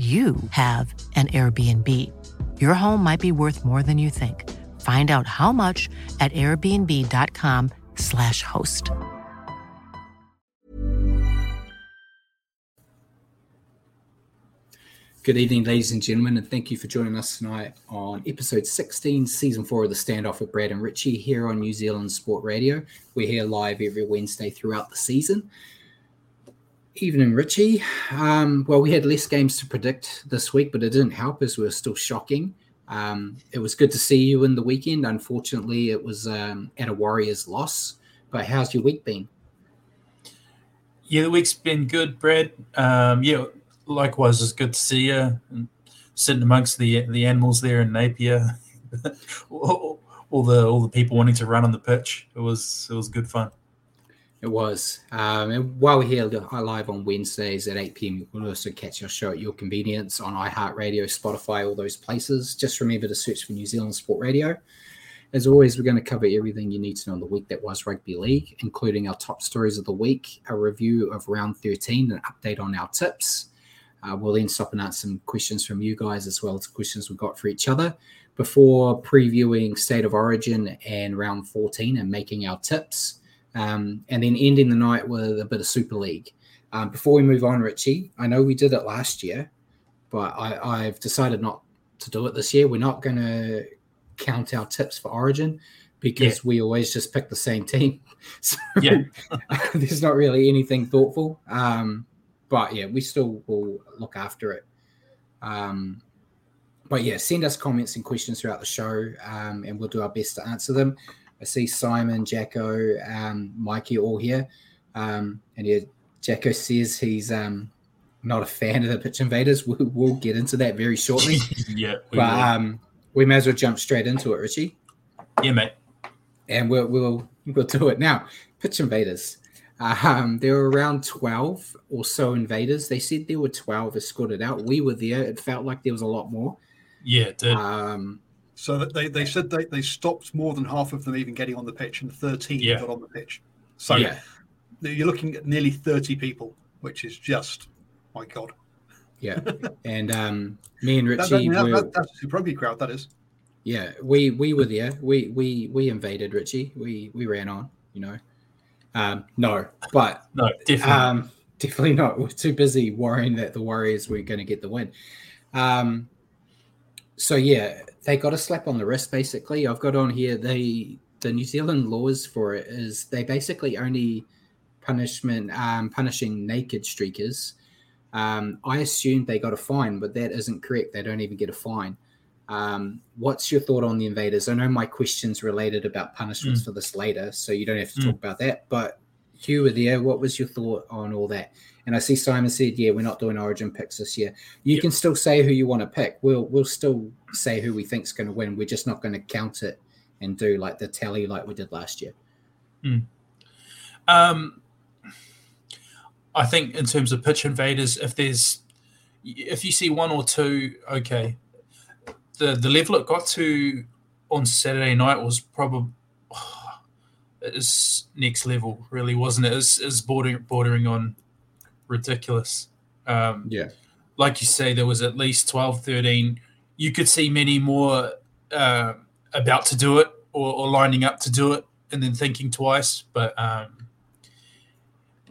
you have an Airbnb. Your home might be worth more than you think. Find out how much at airbnb.com/slash host. Good evening, ladies and gentlemen, and thank you for joining us tonight on episode 16, season four of the standoff with Brad and Richie here on New Zealand Sport Radio. We're here live every Wednesday throughout the season. Evening, Richie. Um, well, we had less games to predict this week, but it didn't help as we were still shocking. Um, it was good to see you in the weekend. Unfortunately, it was um, at a Warriors loss. But how's your week been? Yeah, the week's been good, Brad. Um, yeah, likewise, it's good to see you and sitting amongst the the animals there in Napier. all, all the all the people wanting to run on the pitch. It was it was good fun. It was. Um, and while we're here live on Wednesdays at 8 p.m., you can also catch our show at your convenience on iHeartRadio, Spotify, all those places. Just remember to search for New Zealand Sport Radio. As always, we're going to cover everything you need to know on the week that was rugby league, including our top stories of the week, a review of round 13, an update on our tips. Uh, we'll then stop and answer some questions from you guys as well as questions we've got for each other before previewing State of Origin and round 14 and making our tips um, and then ending the night with a bit of Super League. Um, before we move on, Richie, I know we did it last year, but I, have decided not to do it this year. We're not going to count our tips for Origin because yeah. we always just pick the same team. So yeah. there's not really anything thoughtful. Um, but yeah, we still will look after it. Um, but yeah, send us comments and questions throughout the show, um, and we'll do our best to answer them. I see Simon, Jacko, um, Mikey all here. Um, and yeah, Jacko says he's um, not a fan of the pitch invaders. We'll, we'll get into that very shortly. yeah. We but um, we may as well jump straight into it, Richie. Yeah, mate. And we'll, we'll, we'll do it now. Pitch invaders. Um, there were around 12 or so invaders. They said there were 12 escorted out. We were there. It felt like there was a lot more. Yeah, it did. Um, so that they, they said they, they stopped more than half of them even getting on the pitch, and 13 yeah. got on the pitch. So yeah. you're looking at nearly 30 people, which is just my god. Yeah, and um, me and Richie, that, that, were, that, that's a rugby crowd. That is. Yeah, we we were there. We we we invaded Richie. We we ran on. You know, um, no, but no, definitely, um, definitely not. We're too busy worrying that the Warriors were going to get the win. Um, so yeah, they got a slap on the wrist. Basically, I've got on here the the New Zealand laws for it is they basically only punishment um, punishing naked streakers. Um, I assumed they got a fine, but that isn't correct. They don't even get a fine. Um, what's your thought on the invaders? I know my questions related about punishments mm. for this later, so you don't have to mm. talk about that. But you were there. What was your thought on all that? And I see Simon said, "Yeah, we're not doing Origin picks this year. You yep. can still say who you want to pick. We'll we'll still say who we think's going to win. We're just not going to count it and do like the tally like we did last year." Mm. Um, I think in terms of pitch invaders, if there's if you see one or two, okay. The the level it got to on Saturday night was probably is next level, really, wasn't it? Is is bordering bordering on ridiculous. Um, yeah, like you say, there was at least 12, 13. You could see many more uh, about to do it or, or, lining up to do it, and then thinking twice. But um,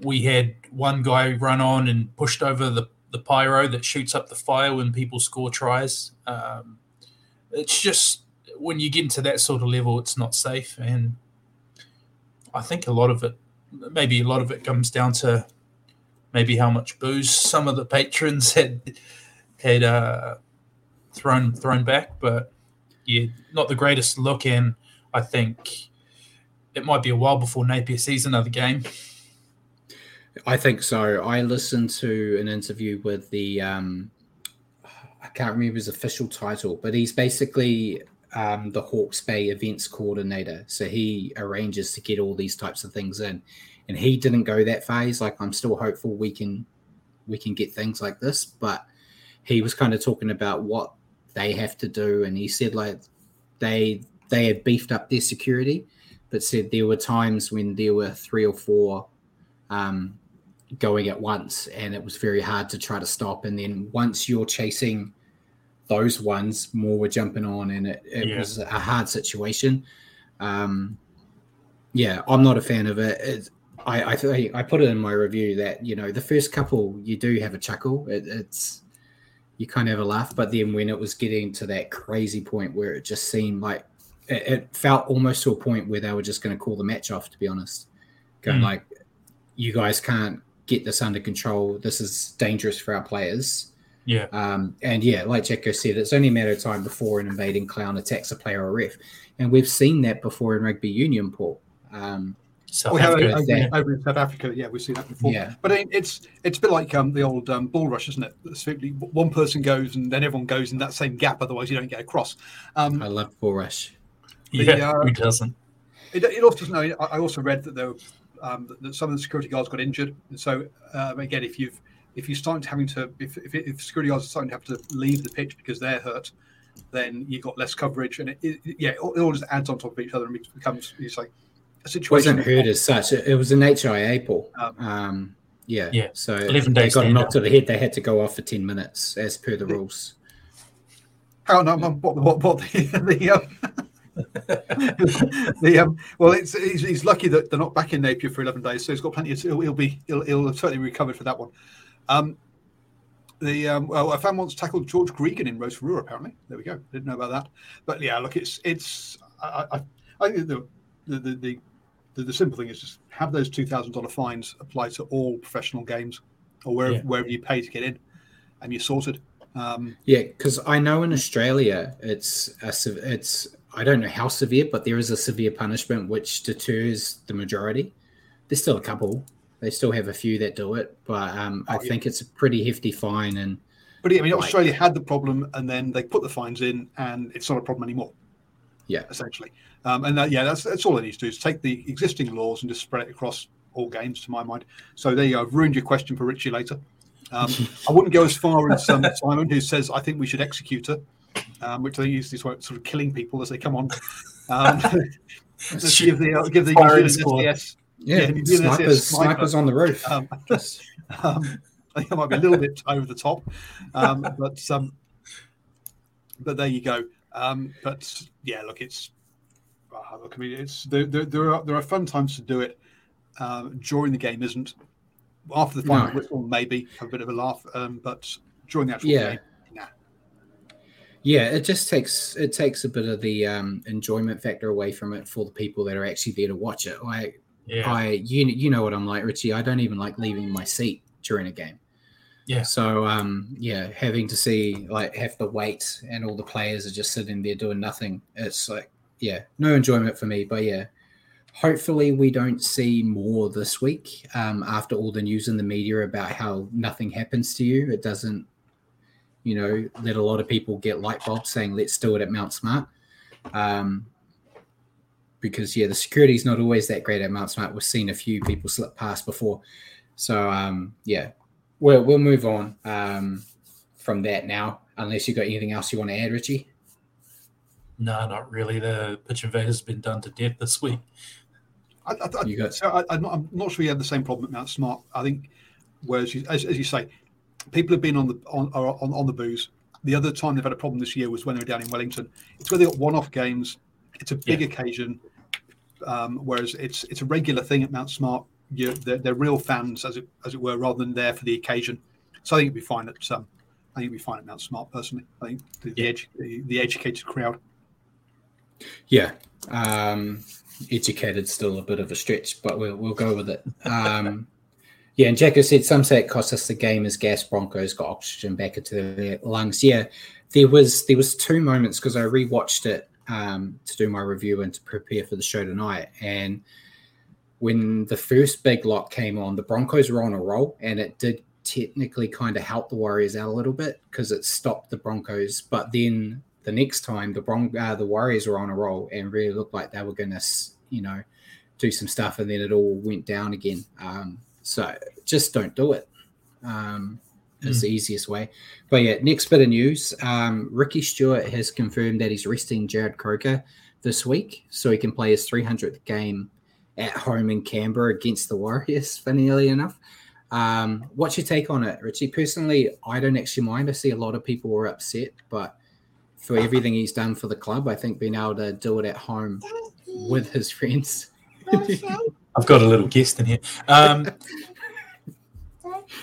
we had one guy run on and pushed over the the pyro that shoots up the fire when people score tries. Um, it's just when you get into that sort of level, it's not safe, and I think a lot of it, maybe a lot of it comes down to maybe how much booze some of the patrons had had uh, thrown thrown back, but yeah, not the greatest look. And I think it might be a while before Napier sees another game. I think so. I listened to an interview with the um, I can't remember his official title, but he's basically um, the Hawke's Bay events coordinator. So he arranges to get all these types of things in, and he didn't go that far. He's like, I'm still hopeful we can we can get things like this, but he was kind of talking about what they have to do, and he said like they they have beefed up their security, but said there were times when there were three or four um, going at once, and it was very hard to try to stop. And then once you're chasing those ones, more were jumping on, and it, it yeah. was a hard situation. Um, yeah, I'm not a fan of it. it I, I I put it in my review that you know the first couple you do have a chuckle. It, it's you kind of have a laugh, but then when it was getting to that crazy point where it just seemed like it, it felt almost to a point where they were just going to call the match off. To be honest, going mm. like, you guys can't get this under control. This is dangerous for our players. Yeah. Um, and yeah, like Jacko said, it's only a matter of time before an invading clown attacks a player or ref. And we've seen that before in rugby union, Paul. Um, South we Africa, over, that, over, in South Africa, yeah, we've seen that before. Yeah. But it's it's a bit like um, the old um, bull rush, isn't it? one person goes and then everyone goes in that same gap, otherwise you don't get across. Um, I love bull rush. The, yeah, uh, who doesn't? It, it also doesn't know. I also read that there um, that some of the security guards got injured. And so um, again, if you've if you start having to if, if, if, security guards are starting to have to leave the pitch because they're hurt, then you've got less coverage, and it, it yeah, it all, just adds on top of each other and becomes it's like a situation. Wasn't hurt as such. It was an HIA, Paul. Um, um, yeah, yeah. So 11 days they got knocked to the head. They had to go off for ten minutes as per the rules. How no, what, what, what the, the um, the, um, well, it's he's, he's, lucky that they're not back in Napier for eleven days, so he's got plenty. Of, he'll, he'll be he'll, he'll certainly recovered for that one. Um, the um, well, a fan once tackled George Gregan in Rotorua. Apparently, there we go. Didn't know about that, but yeah, look, it's it's. I, I, I think the the, the the, the simple thing is just have those two thousand dollar fines apply to all professional games or wherever yeah. wherever you pay to get in, and you're sorted. Um, yeah, because I know in Australia it's a, it's I don't know how severe, but there is a severe punishment which deters the majority. There's still a couple. They still have a few that do it, but um, oh, I yeah. think it's a pretty hefty fine. And but I mean, like, Australia had the problem, and then they put the fines in, and it's not a problem anymore. Yeah, essentially. Um, and that, yeah, that's that's all it needs to do is take the existing laws and just spread it across all games, to my mind. So there you go. I've ruined your question for Richie later. Um, I wouldn't go as far as um, Simon, who says I think we should execute her um, which they use this sort of killing people as they come on. Um, let's give the uh, give the New Yeah, yeah snipers, snipers on the roof. Um, um, I think it might be a little bit over the top, um, but um, but there you go. Um, but yeah, look, it's uh, look. I mean, it's there, there, there, are there are fun times to do it. Uh, during the game isn't. After the final no. whistle, maybe have a bit of a laugh, um, but during the actual yeah. game, yeah, Yeah, it just takes it takes a bit of the um, enjoyment factor away from it for the people that are actually there to watch it. Like, yeah. I you you know what I'm like, Richie. I don't even like leaving my seat during a game. Yeah. So um, yeah, having to see like have to wait and all the players are just sitting there doing nothing. It's like yeah, no enjoyment for me. But yeah, hopefully we don't see more this week um, after all the news in the media about how nothing happens to you. It doesn't you know, let a lot of people get light bulbs saying, let's do it at Mount Smart. Um, because, yeah, the security is not always that great at Mount Smart. We've seen a few people slip past before. So, um, yeah, we'll, we'll move on um, from that now, unless you've got anything else you want to add, Richie. No, not really. The pitch invaders has been done to death this week. I, I, You got- so I, am not, I'm not sure you had the same problem at Mount Smart. I think, whereas you, as, as you say, people have been on the on, are on on the booze. The other time they've had a problem this year was when they were down in Wellington. It's where they got one-off games. It's a big Yeah. occasion, um, whereas it's it's a regular thing at Mount Smart. You, they're, they're real fans, as it as it were, rather than there for the occasion. So I think it'd be fine at um, I think it'd be fine at Mount Smart personally. I think the the, edu- the, the educated crowd. Yeah. Um, educated still a bit of a stretch, but we'll we'll go with it. Um, yeah, and Jacko said some say it cost us the game as gas Broncos got oxygen back into their lungs. Yeah, there was there was two moments because I rewatched it um, to do my review and to prepare for the show tonight, and when the first big lock came on, the Broncos were on a roll, and it did technically kind of help the Warriors out a little bit because it stopped the Broncos. But then the next time, the Bron- uh, the Warriors were on a roll and really looked like they were going to, you know, do some stuff, and then it all went down again. Um, so just don't do it. Um, is the easiest way. But yeah, next bit of news: um, Ricky Stuart has confirmed that he's resting Jarrod Croker this week, so he can play his 300th game at home in Canberra against the Warriors. Funnily enough, um, what's your take on it, Richie? Personally, I don't actually mind. I see a lot of people were upset, but for everything he's done for the club, I think being able to do it at home with his friends. I've got a little guest in here. Um,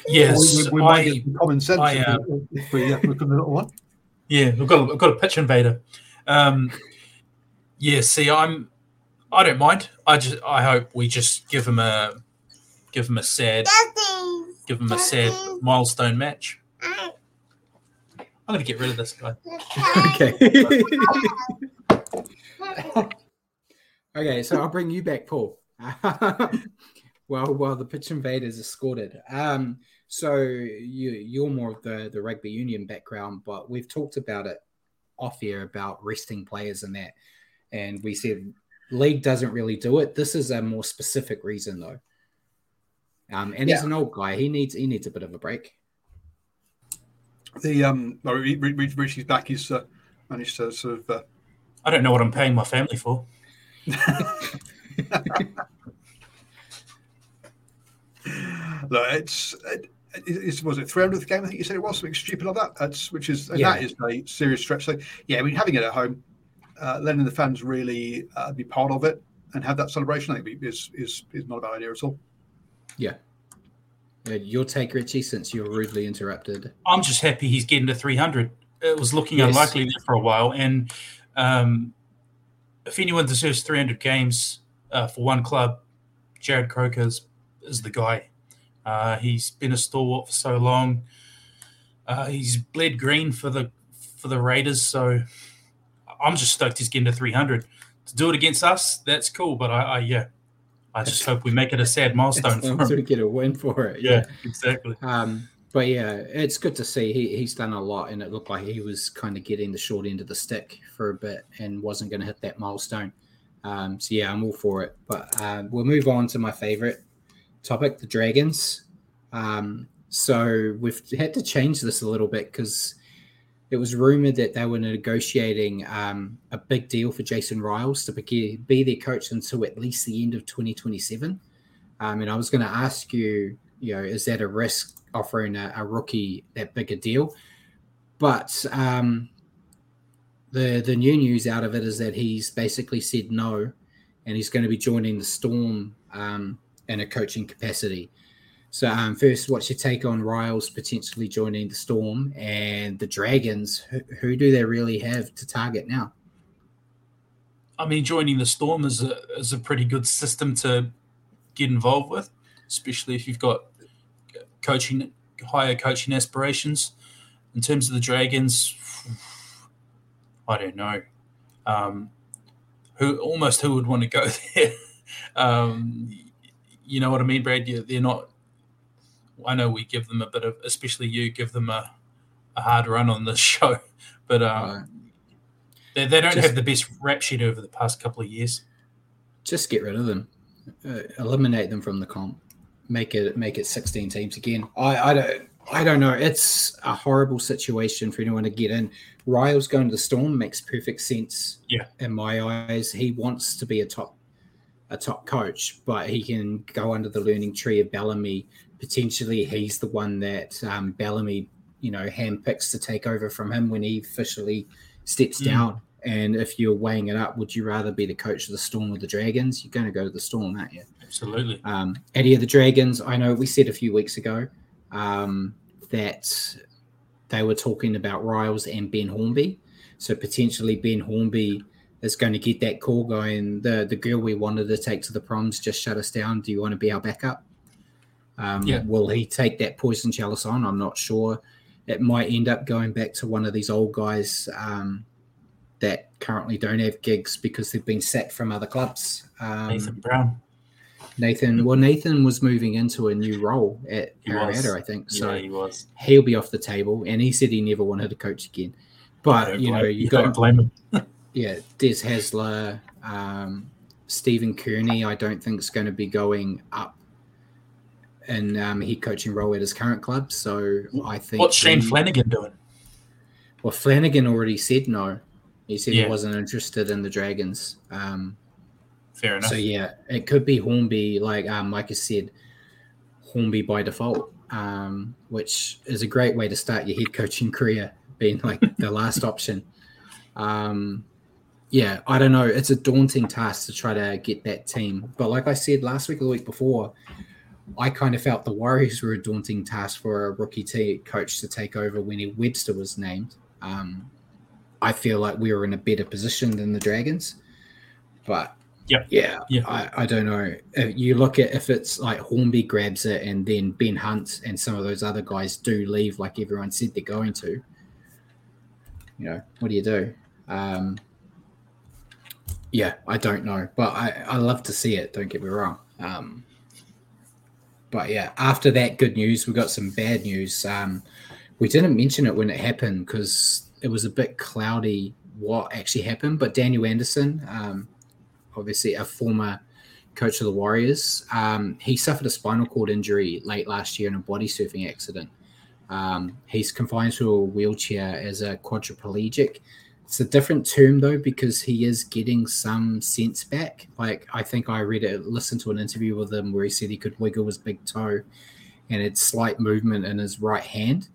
yes, we, we might I, get some common sense I, if uh, we- if we, uh, look at the little one. yeah, I've got a, I've got a pitch invader. Um, yeah, see, I'm I don't mind. I just I hope we just give him a give him a sad give him a sad milestone match. I'm gonna get rid of this guy. okay. okay, so I'll bring you back, Paul. well, while the pitch invaders are escorted. Um, so you you're more of the the rugby union background, but we've talked about it off air about resting players and that, and we said league doesn't really do it. This is a more specific reason though. Um, and he's an old guy. He needs he needs a bit of a break. The um, well, Ri- Ri- Ri- Richie's back. He's uh, managed to sort of uh, I don't know what I'm paying my family for. look. It's it, it's was it 300th game? I think you said it was something stupid like that. That's which is Yeah. that is a serious stretch. So yeah, I mean having it at home, uh, letting the fans really uh, be part of it and have that celebration, I think is is is not a bad idea at all. Yeah. Your take, Richie, since you're rudely interrupted. I'm just happy he's getting to 300. It was looking Yes. unlikely there for a while, and um, if anyone deserves 300 games uh, for one club, Jarrod Croker is, is the guy. Uh, he's been a stalwart for so long. Uh, he's bled green for the for the Raiders, so I'm just stoked he's getting to 300. To do it against us, that's cool, but I, I yeah, I just hope we make it a sad milestone for him. we get a win for it. Yeah, exactly. Um, but yeah, it's good to see he, he's done a lot, and it looked like he was kind of getting the short end of the stick for a bit and wasn't going to hit that milestone. Um, so yeah, I'm all for it. But um, we'll move on to my favorite topic, the Dragons. Um, so we've had to change this a little bit because it was rumored that they were negotiating um, a big deal for Jason Ryles to be, their coach until at least the end of 2027. Um, and I was going to ask you, you know, is that a risk offering a, a rookie that big a deal? But um, the the new news out of it is that he's basically said no, and he's going to be joining the Storm um, in a coaching capacity. So um, first, what's your take on Ryles potentially joining the Storm and the Dragons? Who, who do they really have to target now? I mean, joining the Storm is a is a pretty good system to get involved with, especially if you've got coaching higher coaching aspirations. In terms of the Dragons, I don't know. Um, who almost who would want to go there? um, you know what I mean, Brad? They're not. I know we give them a bit of, especially you, give them a, a hard run on this show, but um, Right. they, they don't Just- have the best rap sheet over the past couple of years. Just get rid of them, uh, eliminate them from the comp, make it make it sixteen teams again. I, I don't I don't know. It's a horrible situation for anyone to get in. Ryles going to the Storm makes perfect sense. Yeah. in my eyes, he wants to be a top a top coach, but he can go under the learning tree of Bellamy. Potentially, he's the one that um, Bellamy, you know, handpicks to take over from him when he officially steps Mm. down. And if you're weighing it up, would you rather be the coach of the Storm or the Dragons? You're going to go to the Storm, aren't you? Absolutely. Um, Eddie of the Dragons, I know we said a few weeks ago um, that they were talking about Ryles and Ben Hornby. So potentially Ben Hornby is going to get that call going. The the girl we wanted to take to the proms just shut us down. Do you want to be our backup? Um, Yeah. Will he take that poison chalice on? I'm not sure. It might end up going back to one of these old guys um, that currently don't have gigs because they've been sacked from other clubs. Um, Nathan Brown. Nathan, well, Nathan was moving into a new role at. Parramatta, I think. So yeah, he was. he'll be off the table, and he said he never wanted to coach again. But you know, you don't got blame him. yeah, Des Hasler, um, Stephen Kearney. I don't think is going to be going up in um, head coaching role at his current club. So I think What's Shane then- Flanagan doing? Well, Flanagan already said no. He said Yeah. he wasn't interested in the Dragons. Um, Fair enough. So yeah, it could be Hornby, like um, Micah said, Hornby by default, um, which is a great way to start your head coaching career, being like the last option. Um, yeah, I don't know. It's a daunting task to try to get that team, but like I said last week or the week before, I kind of felt the Warriors were a daunting task for a rookie team coach to take over when he Webster was named. Um, I feel like we were in a better position than the Dragons, but Yep. yeah, Yeah. I, I don't know. If you look at if it's like Hornby grabs it and then Ben Hunt and some of those other guys do leave, like everyone said they're going to. You know, what do you do? Um, yeah, I don't know, but I, I love to see it. Don't get me wrong. Um, but yeah, after that good news, we got some bad news. Um, we didn't mention it when it happened because it was a bit cloudy what actually happened. But Daniel Anderson, um, obviously a former coach of the Warriors, um, he suffered a spinal cord injury late last year in a body surfing accident. Um, he's confined to a wheelchair as a quadriplegic. It's a different term though because he is getting some sense back. Like I think I read it, listened to an interview with him where he said he could wiggle his big toe, and it's slight movement in his right hand.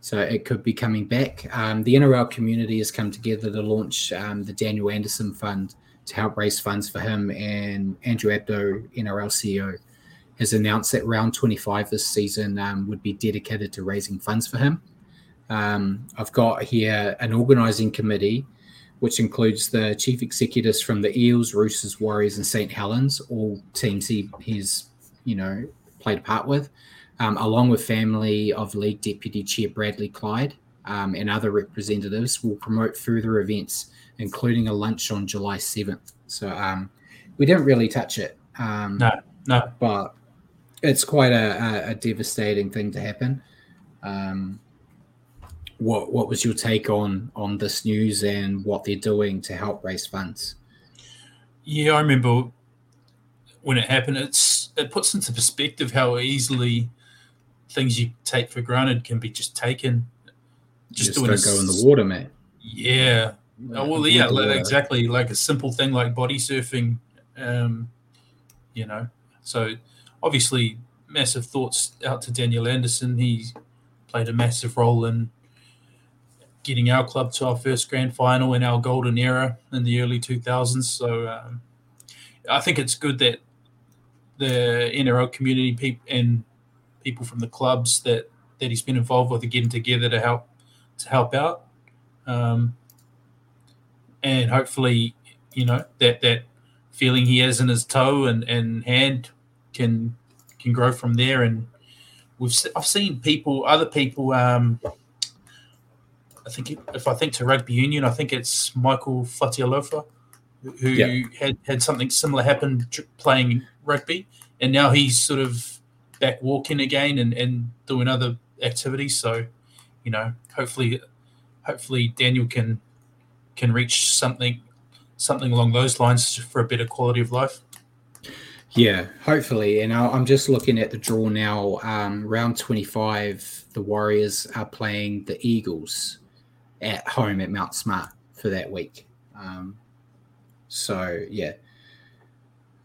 So it could be coming back. Um, the NRL community has come together to launch um, the Daniel Anderson Fund to help raise funds for him. And Andrew Abdo, NRL CEO, has announced that round 25 this season um, would be dedicated to raising funds for him. Um, I've got here an organising committee, which includes the chief executives from the Eels, Roosters, Warriors, and St Helens, all teams he, he's you know played a part with um, along with family of League Deputy Chair Bradley Clyde um, and other representatives, will promote further events, including a lunch on July 7th. So um, we didn't really touch it, um, No, no. but it's quite a, a, a devastating thing to happen. Um, what what was your take on on this news and what they're doing to help raise funds? Yeah, I remember when it happened. It's it puts into perspective how easily things you take for granted can be just taken. Just, Just doing don't a go in the water, man. Yeah. Oh, well, yeah, like, exactly. Like a simple thing like body surfing, um, you know. So obviously, massive thoughts out to Daniel Anderson. He played a massive role in getting our club to our first grand final in our golden era in the early 2000s. So um, I think it's good that the NRL community people and people from the clubs that that he's been involved with are getting together to help to help out. Um, and hopefully, you know that that feeling he has in his toe and, and hand can can grow from there. And we've I've seen people, other people. Um, I think it- if I think to rugby union, I think it's Michael Fatialofa who Yeah. had had something similar happen tr- playing rugby, and now he's sort of back walking again and, and doing other activities. So, you know, hopefully, hopefully Daniel can can reach something something along those lines for a better quality of life. Yeah, hopefully. And I- I'm just looking at the draw now. Um, round 25, the Warriors are playing the Eagles at home at Mount Smart for that week. Um, so, yeah.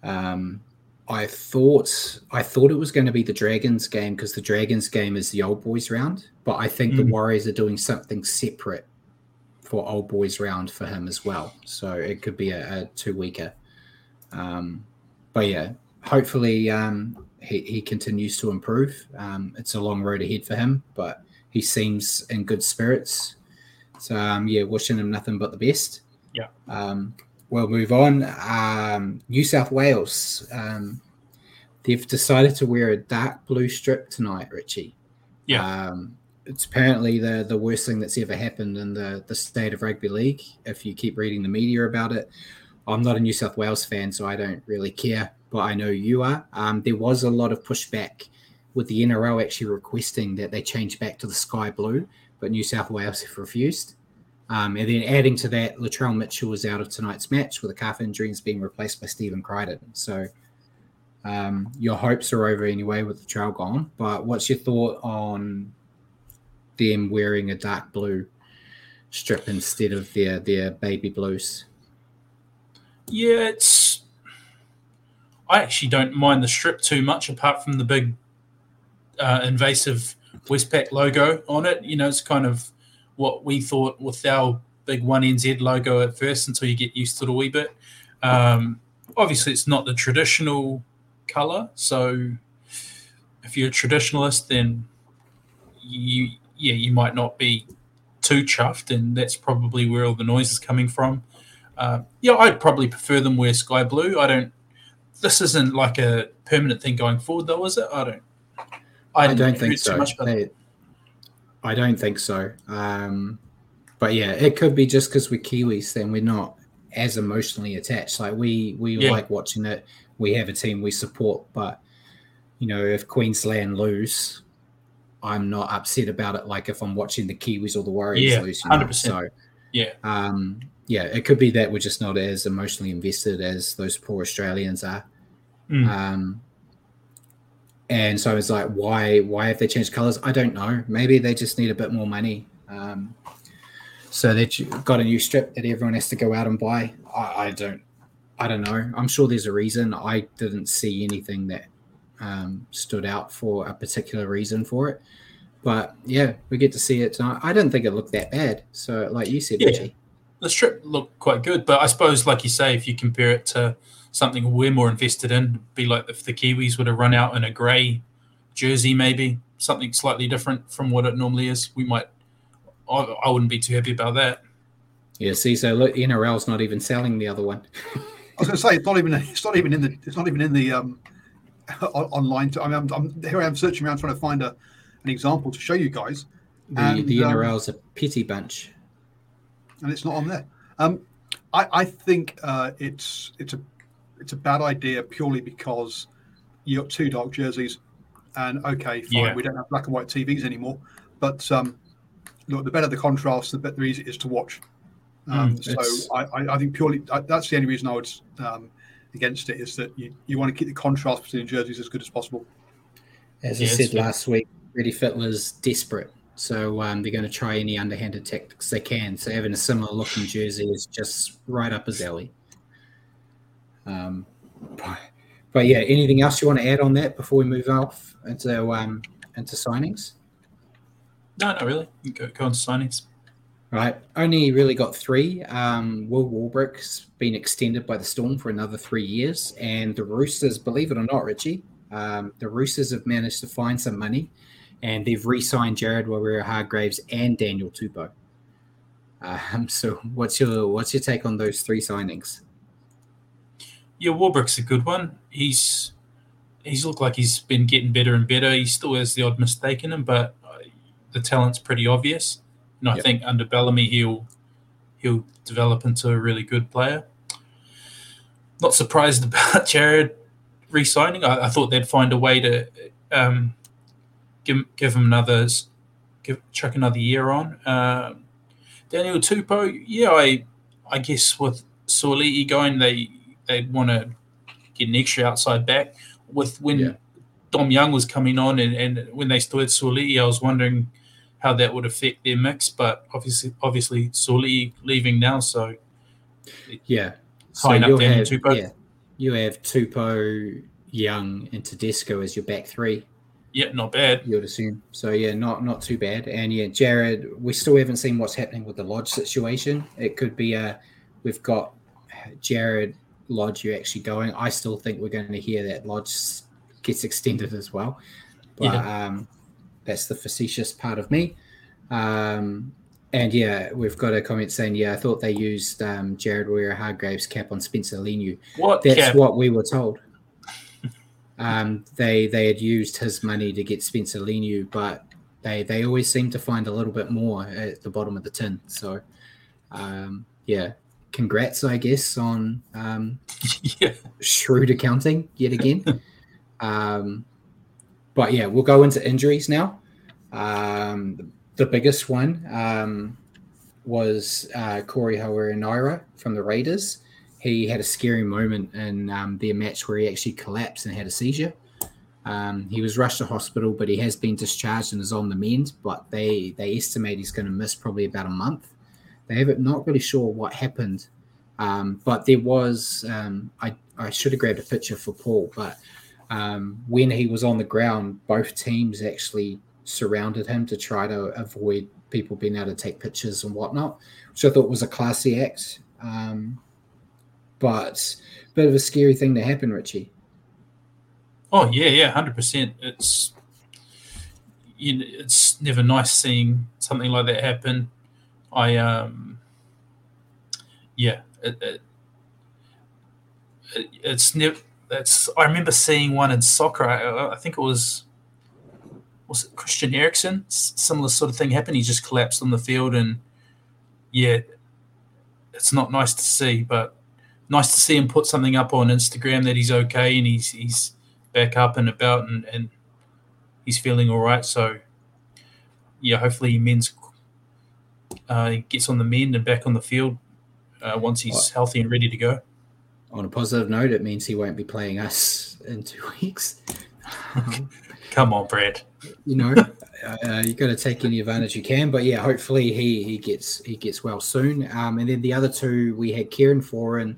Um, I thought I thought it was going to be the Dragons game because the Dragons game is the old boys round, but I think mm. the Warriors are doing something separate for old boys round for him as well. So it could be a, a two weeker. Um, but yeah, hopefully um, he, he continues to improve. Um, it's a long road ahead for him, but he seems in good spirits. So um, yeah, wishing him nothing but the best. Yeah. Um, we'll move on. Um, New South Wales. Um, they've decided to wear a dark blue strip tonight, Richie. Yeah. Um, it's apparently the the worst thing that's ever happened in the the state of rugby league. If you keep reading the media about it, I'm not a New South Wales fan, so I don't really care. But I know you are. Um, there was a lot of pushback with the NRL actually requesting that they change back to the sky blue, but New South Wales have refused. Um, and then adding to that, Latrell Mitchell was out of tonight's match with a calf injury and is being replaced by Stephen Crichton. So um, your hopes are over anyway with Latrell gone. But what's your thought on them wearing a dark blue strip instead of their their baby blues? Yeah, it's. I actually don't mind the strip too much, apart from the big uh, invasive Westpac logo on it. You know, it's kind of what we thought with our big one NZ logo at first until you get used to it a wee bit. Um, obviously, it's not the traditional color, so if you're a traditionalist, then you yeah you might not be too chuffed, and that's probably where all the noise is coming from. Uh, yeah, I'd probably prefer them wear sky blue. I don't. This isn't like a permanent thing going forward, though, is it? I don't. I, I don't think so. They, I don't think so. Um, but yeah, it could be just because we're Kiwis, then we're not as emotionally attached. Like we we yeah. like watching it. We have a team we support, but you know, if Queensland lose, I'm not upset about it. Like if I'm watching the Kiwis or the Warriors yeah, lose, hundred percent. So yeah, um, yeah, it could be that we're just not as emotionally invested as those poor Australians are. Mm. Um, and so it's like, why why have they changed colors? I don't know. Maybe they just need a bit more money. Um, so they got a new strip that everyone has to go out and buy. I, I, don't, I don't know. I'm sure there's a reason. I didn't see anything that um, stood out for a particular reason for it. But yeah, we get to see it tonight. I didn't think it looked that bad. So, like you said, yeah. the strip looked quite good. But I suppose, like you say, if you compare it to something we're more invested in. Be like if the Kiwis were to run out in a grey jersey, maybe something slightly different from what it normally is. We might. I, I wouldn't be too happy about that. Yeah. See, so look, NRL's not even selling the other one. I was going to say it's not even it's not even in the it's not even in the um, online. I mean, I'm, I'm, here I am searching around trying to find a an example to show you guys. The, and, the NRL's um, a pity bunch, and it's not on there. Um, I, I think uh, it's it's a it's a bad idea purely because you got two dark jerseys, and okay, fine, yeah. we don't have black and white TVs anymore. But um, look, the better the contrast, the better easy it is to watch. Um, mm, so I, I, think purely that's the only reason I would um, against it is that you, you want to keep the contrast between the jerseys as good as possible. As I said last week, Freddy Fittler's desperate, so um, they're going to try any underhanded tactics they can. So having a similar looking jersey is just right up his alley. Um, but, but, yeah, anything else you want to add on that before we move off into um, into signings? No, not really. Go, go on to signings. Right, only really got three. Um, Will Warbrick's been extended by the Storm for another three years, and the Roosters, believe it or not, Richie, um, the Roosters have managed to find some money, and they've re-signed Jared Waerea-Hargreaves and Daniel Tupou. Um, so, what's your what's your take on those three signings? Yeah, Warbrick's a good one. He's he's looked like he's been getting better and better. He still has the odd mistake in him, but uh, the talent's pretty obvious. And I yep. think under Bellamy, he'll he'll develop into a really good player. Not surprised about Jared re-signing. I, I thought they'd find a way to um, give give him another give chuck another year on. Uh, Daniel Tupou, yeah, I I guess with Suaalii going, they they'd want to get an extra outside back. With when yeah. Dom Young was coming on and, and when they still had Suaalii, I was wondering how that would affect their mix. But obviously, obviously Suaalii leaving now, so yeah, so you'll have, yeah. you have Tupou, Young, and Tedesco as your back three. Yeah, not bad. You would assume. So yeah, not not too bad. And yeah, Jared, we still haven't seen what's happening with the Lodge situation. It could be a we've got Jared Lodge you're actually going. I still think we're going to hear that Lodge gets extended as well. But yeah. um, that's the facetious part of me. Um, and yeah, we've got a comment saying, yeah, I thought they used um, Jared Waerea-Hargreaves cap on Spencer Leniu. What? That's cap? what we were told. um, they they had used his money to get Spencer Leniu, but they they always seem to find a little bit more at the bottom of the tin. So, um, yeah, congrats, I guess, on um, yeah. shrewd accounting yet again. um, but yeah, we'll go into injuries now. Um, the biggest one um, was uh, Corey Harawira from the Raiders. He had a scary moment in um, their match where he actually collapsed and had a seizure. Um, he was rushed to hospital, but he has been discharged and is on the mend. But they they estimate he's going to miss probably about a month. They haven't not really sure what happened, um, but there was um, I I should have grabbed a picture for Paul, but um, when he was on the ground, both teams actually surrounded him to try to avoid people being able to take pictures and whatnot, which I thought was a classy act. Um, but a bit of a scary thing to happen, Richie. Oh yeah, yeah, hundred percent. It's you know, it's never nice seeing something like that happen. I um, yeah, it, it, it, it's never. That's I remember seeing one in soccer. I, I think it was was it Christian Eriksen? Similar sort of thing happened. He just collapsed on the field, and yeah, it's not nice to see, but nice to see him put something up on Instagram that he's okay and he's he's back up and about and, and he's feeling all right. So yeah, hopefully he mends, uh, gets on the mend and back on the field uh, once he's healthy and ready to go. On a positive note, it means he won't be playing us in two weeks. Come on, Brad. You know, uh, you got to take any advantage you can. But yeah, hopefully he he gets he gets well soon. Um, and then the other two, we had Kieran Foran.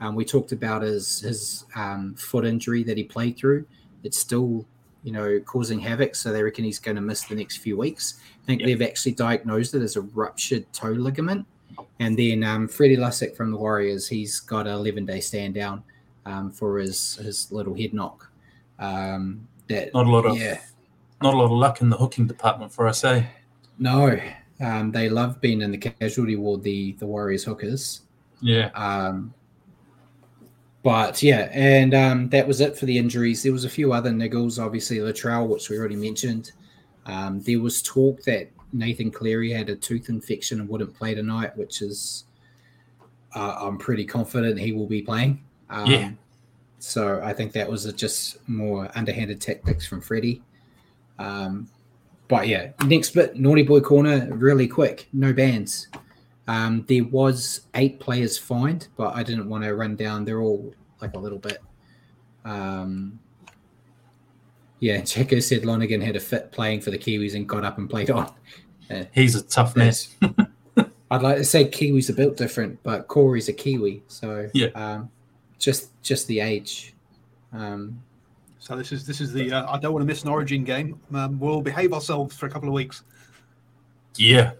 Um, we talked about his his um, foot injury that he played through. It's still you know causing havoc, so they reckon he's going to miss the next few weeks. I think yep. they've actually diagnosed it as a ruptured toe ligament. And then um, Freddie Lussick from the Warriors, he's got an 11 day stand down um, for his his little head knock. Um, that not a lot of yeah, not a lot of luck in the hooking department for us, eh? No, um, they love being in the casualty ward. The the Warriors hookers. Yeah. Um, but yeah, and um, that was it for the injuries. There was a few other niggles, obviously Latrell, which we already mentioned. Um, there was talk that Nathan Cleary had a tooth infection and wouldn't play tonight, which is uh, I'm pretty confident he will be playing. Um, yeah. So I think that was just more underhanded tactics from Freddie. Um, but yeah, next bit, naughty boy corner, really quick, no bans. Um, there was eight players fined, but I didn't want to run down. They're all like a little bit. Um, yeah, Jacko said Lonigan had a fit playing for the Kiwis and got up and played on. Uh, He's a tough mess. I'd like to say Kiwis are built different, but Corey's a Kiwi, so yeah. Um, just just the age. Um, so this is this is the uh, I don't want to miss an Origin game. Um, we'll behave ourselves for a couple of weeks. Yeah,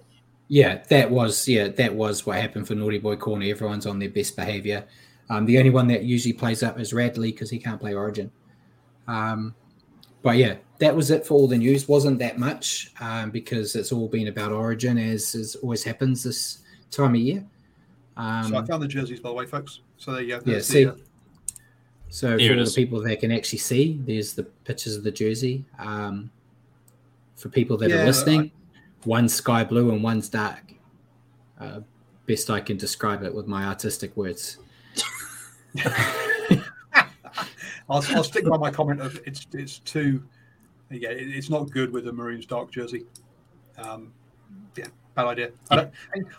yeah, that was yeah that was what happened for Naughty Boy Corner. Everyone's on their best behavior. Um, the only one that usually plays up is Radley because he can't play Origin. Um, but yeah, that was it for all the news. wasn't that much um, because it's all been about Origin as, as always happens this time of year. Um, so I found the jerseys by the way, folks. So there you go. Yeah, see. The, uh... So Here for the people that can actually see, there's the pictures of the jersey. Um, for people that yeah, are listening, I... one's sky blue and one's dark. Uh, best I can describe it with my artistic words. I'll, I'll, stick by my comment of it's it's too yeah it's not good with a Maroons dark jersey. Um, yeah, bad idea.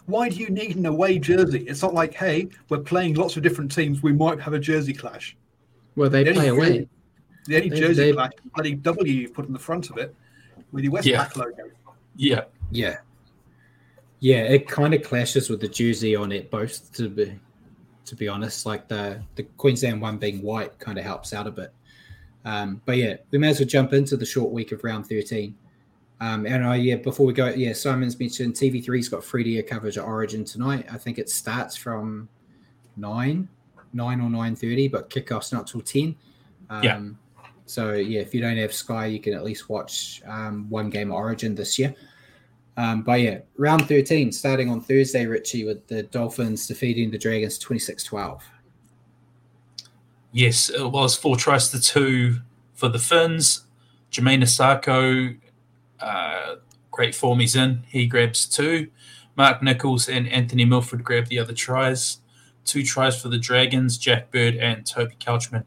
why do you need an away jersey? It's not like hey we're playing lots of different teams. We might have a jersey clash. Well, they the play away. The only they, jersey they, clash, bloody W you put in the front of it with your Westpac yeah. logo. Yeah, yeah, yeah. It kind of clashes with the jersey on it both to be to be honest. Like the the Queensland one being white kind of helps out a bit. Um, but yeah, we may as well jump into the short week of round 13. Um, and I, yeah, before we go, yeah, Simon's mentioned TV3's got free to air coverage at Origin tonight. I think it starts from nine, nine or nine thirty, but kickoff's not till ten. Um, Yeah. So yeah, if you don't have Sky, you can at least watch um, one game Origin this year. Um, but yeah, round 13 starting on Thursday, Richie, with the Dolphins defeating the Dragons 26 12. Yes, it was four tries to two for the Finns. Jamayne Isaako, uh, great form he's in. He grabs two. Mark Nicholls and Anthony Milford grab the other tries. Two tries for the Dragons, Jack Bird and Toby Couchman.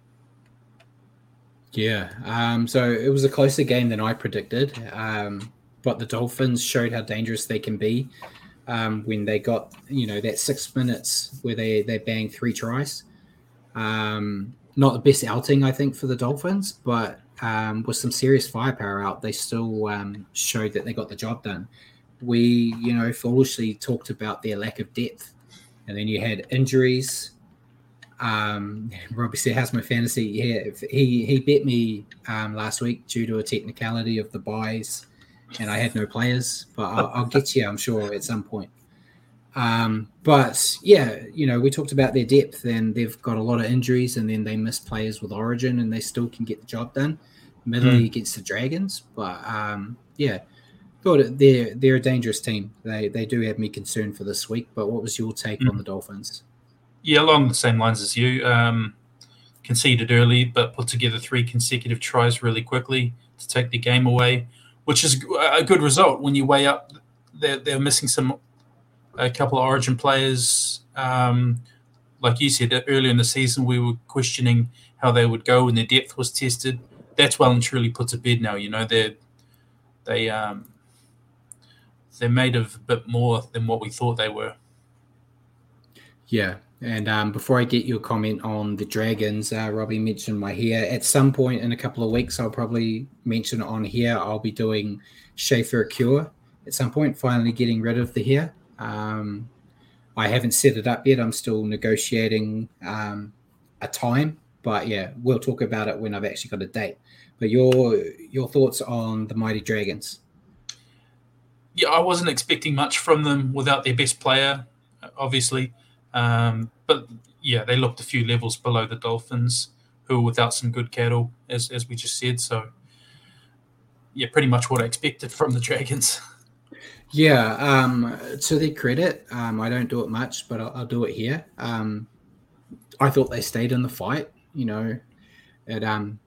Yeah. Um, so it was a closer game than I predicted. Um, but the Dolphins showed how dangerous they can be um, when they got, you know, that six minutes where they, they banged three tries. Um, not the best outing, I think, for the Dolphins, but um, with some serious firepower out, they still um, showed that they got the job done. We, you know, foolishly talked about their lack of depth, and then you had injuries. Um, Robbie said, "How's my fantasy?" Yeah, he he bet me um, last week due to a technicality of the buys, and I had no players. But I'll, I'll get you, I'm sure, at some point. Um, but yeah, you know, we talked about their depth, and they've got a lot of injuries, and then they miss players with Origin, and they still can get the job done. Middley against the Dragons, but um, yeah, thought they're they're a dangerous team. They they do have me concerned for this week. But what was your take on the Dolphins? Yeah, along the same lines as you. Um, conceded early, but put together three consecutive tries really quickly to take the game away, which is a good result when you weigh up. They're, they're missing some, a couple of Origin players. Um, like you said earlier in the season, we were questioning how they would go when their depth was tested. That's well and truly put to bed now. You know they're they um, they're made of a bit more than what we thought they were. Yeah. And um, before I get your comment on the Dragons, uh, Robbie mentioned my hair. At some point in a couple of weeks, I'll probably mention on here. I'll be doing Schaefer Cure at some point, finally getting rid of the hair. Um, I haven't set it up yet. I'm still negotiating um, a time, but yeah, we'll talk about it when I've actually got a date. But your your thoughts on the Mighty Dragons? yeah, I wasn't expecting much from them without their best player, obviously. Um, but yeah, they looked a few levels below the Dolphins, who were without some good cattle, as, as we just said. So, yeah, pretty much what I expected from the Dragons. Yeah, um, to their credit, um, I don't do it much, but I'll, I'll do it here. Um, I thought they stayed in the fight. You know, it, um,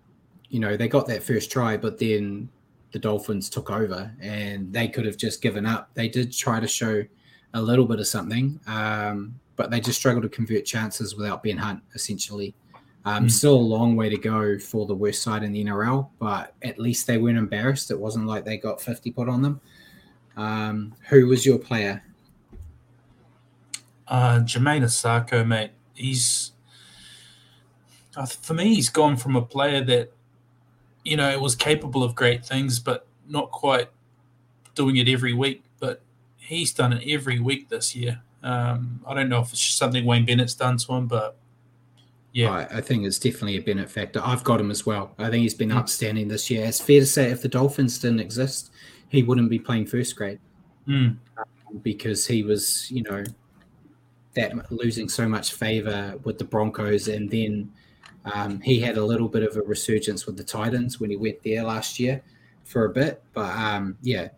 you know, they got that first try, but then the Dolphins took over, and they could have just given up. They did try to show a little bit of something, um, but they just struggle to convert chances without Ben Hunt, essentially. Um, Mm. Still a long way to go for the worst side in the NRL, but at least they weren't embarrassed. It wasn't like they got 50 put on them. Um, who was your player? Uh, Jamayne Isaako, mate, he's uh, for me, he's gone from a player that you know was capable of great things, but not quite doing it every week. But he's done it every week this year. Um, I don't know if it's something Wayne Bennett's done to him, but yeah, I, I think it's definitely a Bennett factor. I've got him as well. I think he's been outstanding this year. It's fair to say if the Dolphins didn't exist, he wouldn't be playing first grade Mm, because he was, you know, that losing so much favor with the Broncos, and then um, he had a little bit of a resurgence with the Titans when he went there last year for a bit. But um, yeah,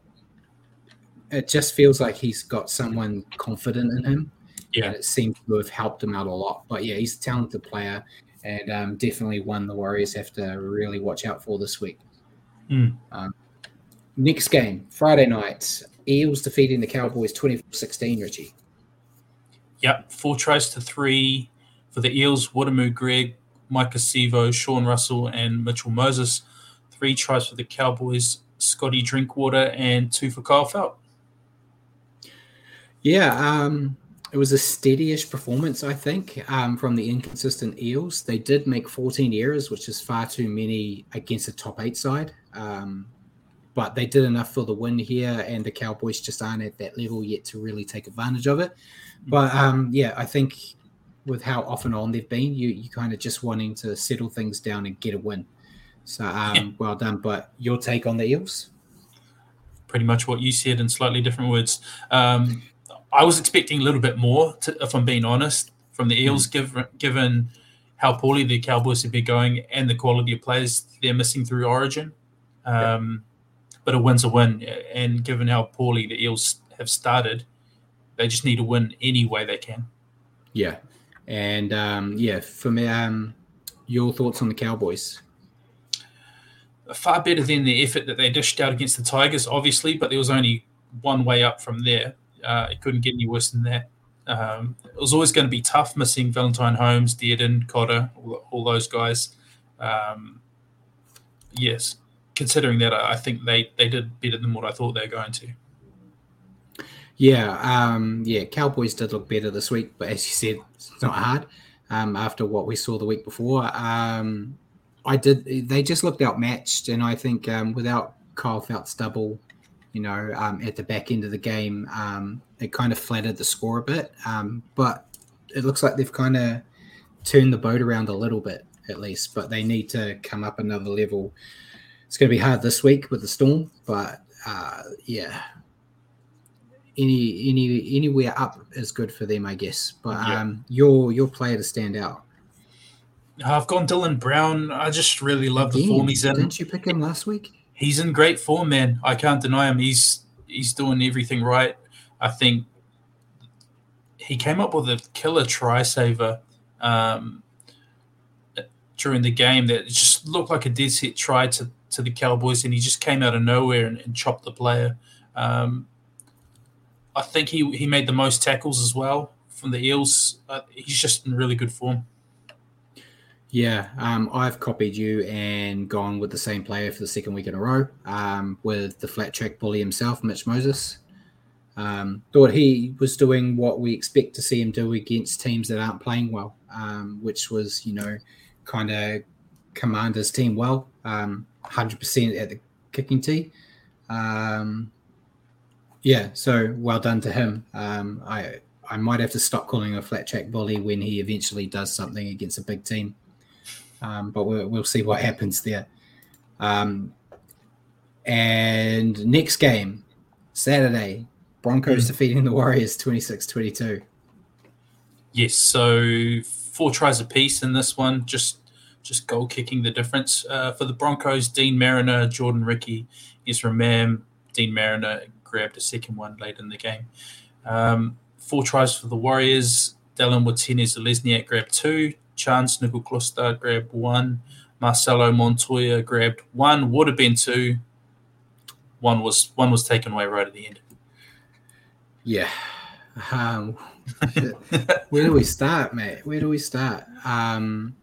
it just feels like he's got someone confident in him. yeah, and it seems to have helped him out a lot. But yeah, he's a talented player and um, definitely one the Warriors have to really watch out for this week. Mm. Um, next game, Friday night, Eels defeating the Cowboys 24 16, Richie. yeah. Four tries to three for the Eels: Wiremu Greig, Maika Sivo, Sean Russell, and Mitchell Moses. Three tries for the Cowboys: Scotty Drinkwater and two for Kyle Feldt. Yeah, um, it was a steadyish performance, I think, um, from the inconsistent Eels. They did make 14 errors, which is far too many against a top eight side. Um, but they did enough for the win here, and the Cowboys just aren't at that level yet to really take advantage of it. But um, yeah, I think with how off and on they've been. You you kind of just wanting to settle things down and get a win. So um, yeah. well done. But your take on the Eels? Pretty much what you said in slightly different words. Um, I was expecting a little bit more, to, if I'm being honest, from the Eels, mm. given given how poorly the Cowboys have been going and the quality of players they're missing through Origin. Um, yeah. But a win's a win, and given how poorly the Eels have started, they just need to win any way they can. Yeah, and um, yeah, for me, um, your thoughts on the Cowboys? Far better than the effort that they dished out against the Tigers, obviously, but there was only one way up from there. Uh, it couldn't get any worse than that. Um, it was always going to be tough missing Valentine Holmes, Dearden, Cotter, all, all those guys. Um, yes, considering that, I think they, they did better than what I thought they were going to. Yeah, um, yeah, Cowboys did look better this week, but as you said, it's not hard. Um, after what we saw the week before, um, I did. They just looked outmatched, and I think um, without Kyle Feldt's double, you know, um, at the back end of the game, um, it kind of flattered the score a bit. Um, but it looks like they've kind of turned the boat around a little bit, at least. But they need to come up another level. It's going to be hard this week with the storm, but uh, yeah, any any anywhere up is good for them, I guess. But yeah. um, your your player to stand out. I've gone Dylan Brown. I just really love Again, the form he's in. Didn't you pick him last week? He's in great form, man. I can't deny him. He's he's doing everything right. I think he came up with a killer try saver um, during the game that just looked like a dead set try to, to the Cowboys, and he just came out of nowhere and, and chopped the player. Um, I think he he made the most tackles as well from the Eels. Uh, he's just in really good form. Yeah, um, I've copied you and gone with the same player for the second week in a row um, with the flat track bully himself, Mitch Moses. Um, thought he was doing what we expect to see him do against teams that aren't playing well, um, which was, you know, kind of command his team well, 100% um, at the kicking tee. Um, yeah, so well done to him. I I might have to stop calling a flat track bully when he eventually does something against a big team. Um, but we'll, we'll see what happens there. Um, and next game, Saturday, Broncos mm. defeating the Warriors 26 22. Yes, so four tries apiece in this one, just just goal kicking the difference. Uh, for the Broncos, Deine Mariner, Jordan Riki, Ezra Mam, Deine Mariner grabbed a second one late in the game. Um, four tries for the Warriors. Dallin Watene-Zelezniak grabbed two. Chance Nickel grabbed one. Marcelo Montoya grabbed one. Would have been two. One was one was taken away right at the end. Yeah. Um, where do we start, mate? Where do we start? Um,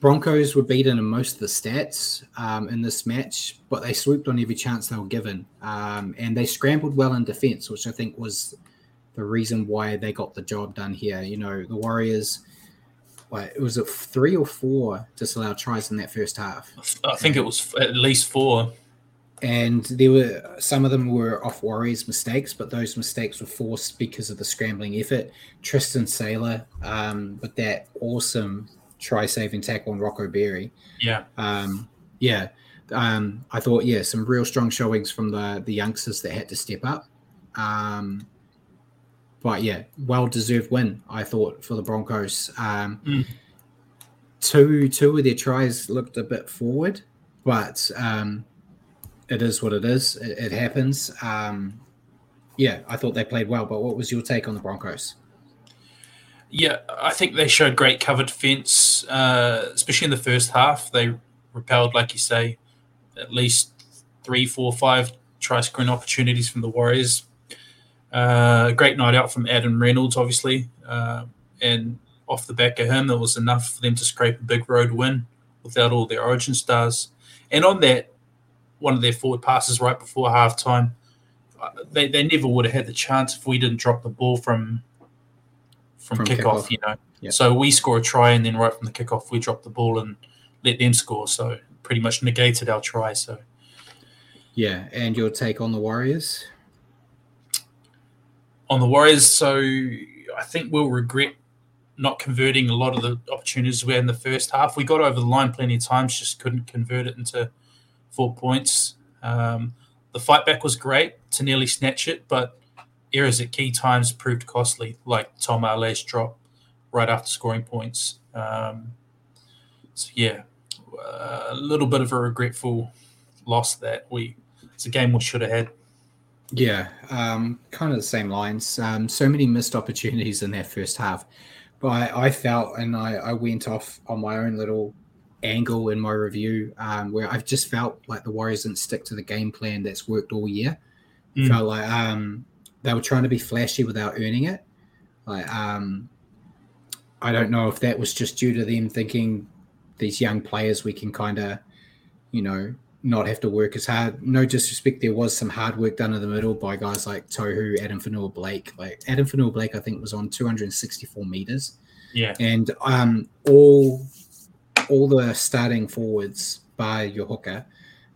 Broncos were beaten in most of the stats um, in this match, but they swooped on every chance they were given. Um, and they scrambled well in defense, which I think was the reason why they got the job done here. You know, the Warriors, like, it was a three or four disallowed tries in that first half. I think it was at least four. And there were some of them were off Warriors mistakes, but those mistakes were forced because of the scrambling effort. Tristan Sailor um, with that awesome try saving tackle on Rocco Berry. Yeah. Um, yeah. Um, I thought, yeah, some real strong showings from the the youngsters that had to step up. Um, but yeah, well deserved win, I thought, for the Broncos. Um, mm. Two two of their tries looked a bit forward, but um, it is what it is. It, it happens. Um, yeah, I thought they played well. But what was your take on the Broncos? Yeah, I think they showed great cover defense, uh, especially in the first half. They repelled, like you say, at least three, four, five try screen opportunities from the Warriors. Uh, great night out from Adam Reynolds, obviously, uh, and off the back of him, there was enough for them to scrape a big road win without all their Origin stars. And on that, one of their forward passes right before halftime, uh, they, they never would have had the chance if we didn't drop the ball from from, from kickoff, kick you know. Yep. So we score a try, and then right from the kickoff, we drop the ball and let them score. So pretty much negated our try. So yeah, and your take on the Warriors? On the Warriors, so I think we'll regret not converting a lot of the opportunities we had in the first half. We got over the line plenty of times, just couldn't convert it into four points. Um, the fight back was great to nearly snatch it, but errors at key times proved costly, like Tom Ale's drop right after scoring points. Um, so yeah, a little bit of a regretful loss that we. It's a game we should have had. Yeah, um, kind of the same lines. Um, so many missed opportunities in that first half. But I, I felt, and I, I, went off on my own little angle in my review um, where I've just felt like the Warriors didn't stick to the game plan that's worked all year. Mm. Felt like um, they were trying to be flashy without earning it. Like, um, I don't know if that was just due to them thinking these young players we can kind of, you know, not have to work as hard. No disrespect, there was some hard work done in the middle by guys like Tohu, Addin Fonua-Blake. Like Addin Fonua-Blake, I think was on 264 meters. Yeah, and um, all all the starting forwards by your hooker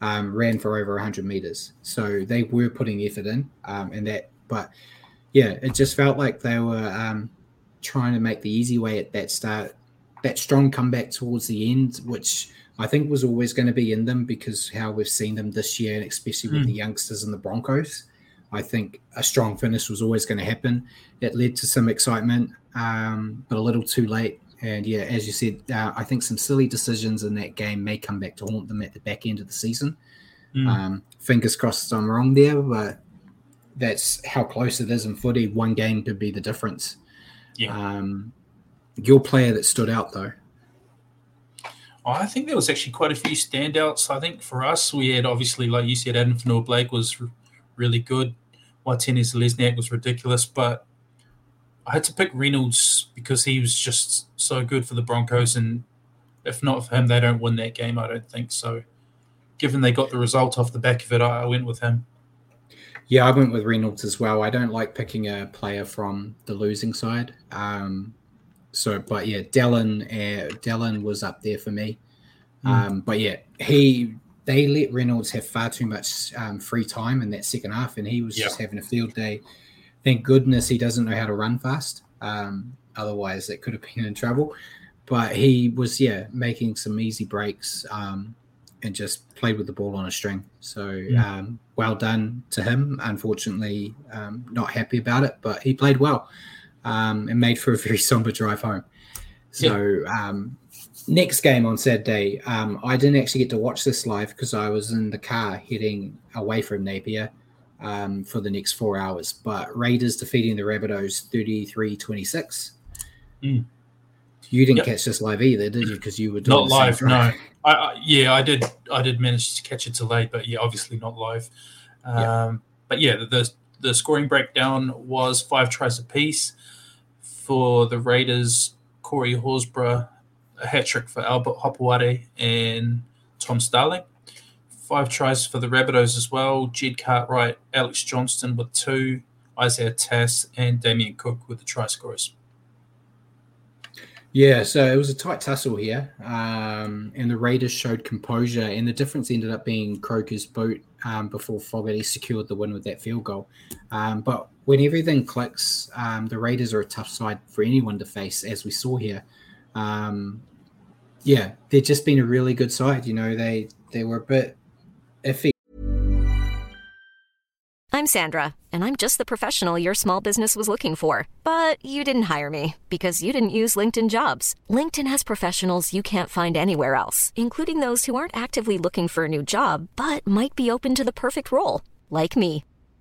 um, ran for over 100 meters, so they were putting effort in, um, and that. But yeah, it just felt like they were um, trying to make the easy way at that start, that strong comeback towards the end, which I think was always going to be in them because how we've seen them this year, and especially with mm. the youngsters and the Broncos. I think a strong finish was always going to happen. It led to some excitement, um, but a little too late. And yeah, as you said, uh, I think some silly decisions in that game may come back to haunt them at the back end of the season. Mm. Um, fingers crossed I'm wrong there, but that's how close it is in footy. One game could be the difference. Yeah. Um, your player that stood out though. I think there was actually quite a few standouts. I think for us, we had obviously, like you said, Addin Fonua-Blake was really good. Watene-Zelezniak was ridiculous, but I had to pick Reynolds because he was just so good for the Broncos. And if not for him, they don't win that game, I don't think. So, given they got the result off the back of it, I went with him. Yeah, I went with Reynolds as well. I don't like picking a player from the losing side. Um, so, but yeah, Dallin, uh, Dallin was up there for me. Mm. Um, but yeah, he they let Reynolds have far too much um, free time in that second half, and he was yep. just having a field day. Thank goodness he doesn't know how to run fast. Um, otherwise, it could have been in trouble. But he was, yeah, making some easy breaks um, and just played with the ball on a string. So mm. well done to him. Unfortunately, um, not happy about it, but he played well um, and made for a very somber drive home. So yeah. um, next game on Saturday, um, I didn't actually get to watch this live because I was in the car heading away from Napier um, for the next four hours. But Raiders defeating the Rabbitohs 33-26. Mm. You didn't yep. catch this live either, did you? Because you were not live. No, I, I, yeah, I did. I did manage to catch it delayed, but yeah, obviously not live. Um. But yeah, the the scoring breakdown was five tries apiece for the Raiders, Corey Horsburgh, a hat trick for Albert Hopoate and Tom Starling. Five tries for the Rabbitohs as well. Jed Cartwright, Alex Johnston with two, Isaiah Tass, and Damien Cook with the try scorers. Yeah, so it was a tight tussle here, um, and the Raiders showed composure, and the difference ended up being Croker's boot um, before Fogarty secured the win with that field goal. Um, but when everything clicks, um, the Raiders are a tough side for anyone to face, as we saw here. Um, yeah, they've just been a really good side. You know, they they were a bit iffy I'm Sandra, and I'm just the professional your small business was looking for. But you didn't hire me because you didn't use LinkedIn jobs. LinkedIn has professionals you can't find anywhere else, including those who aren't actively looking for a new job but might be open to the perfect role, like me.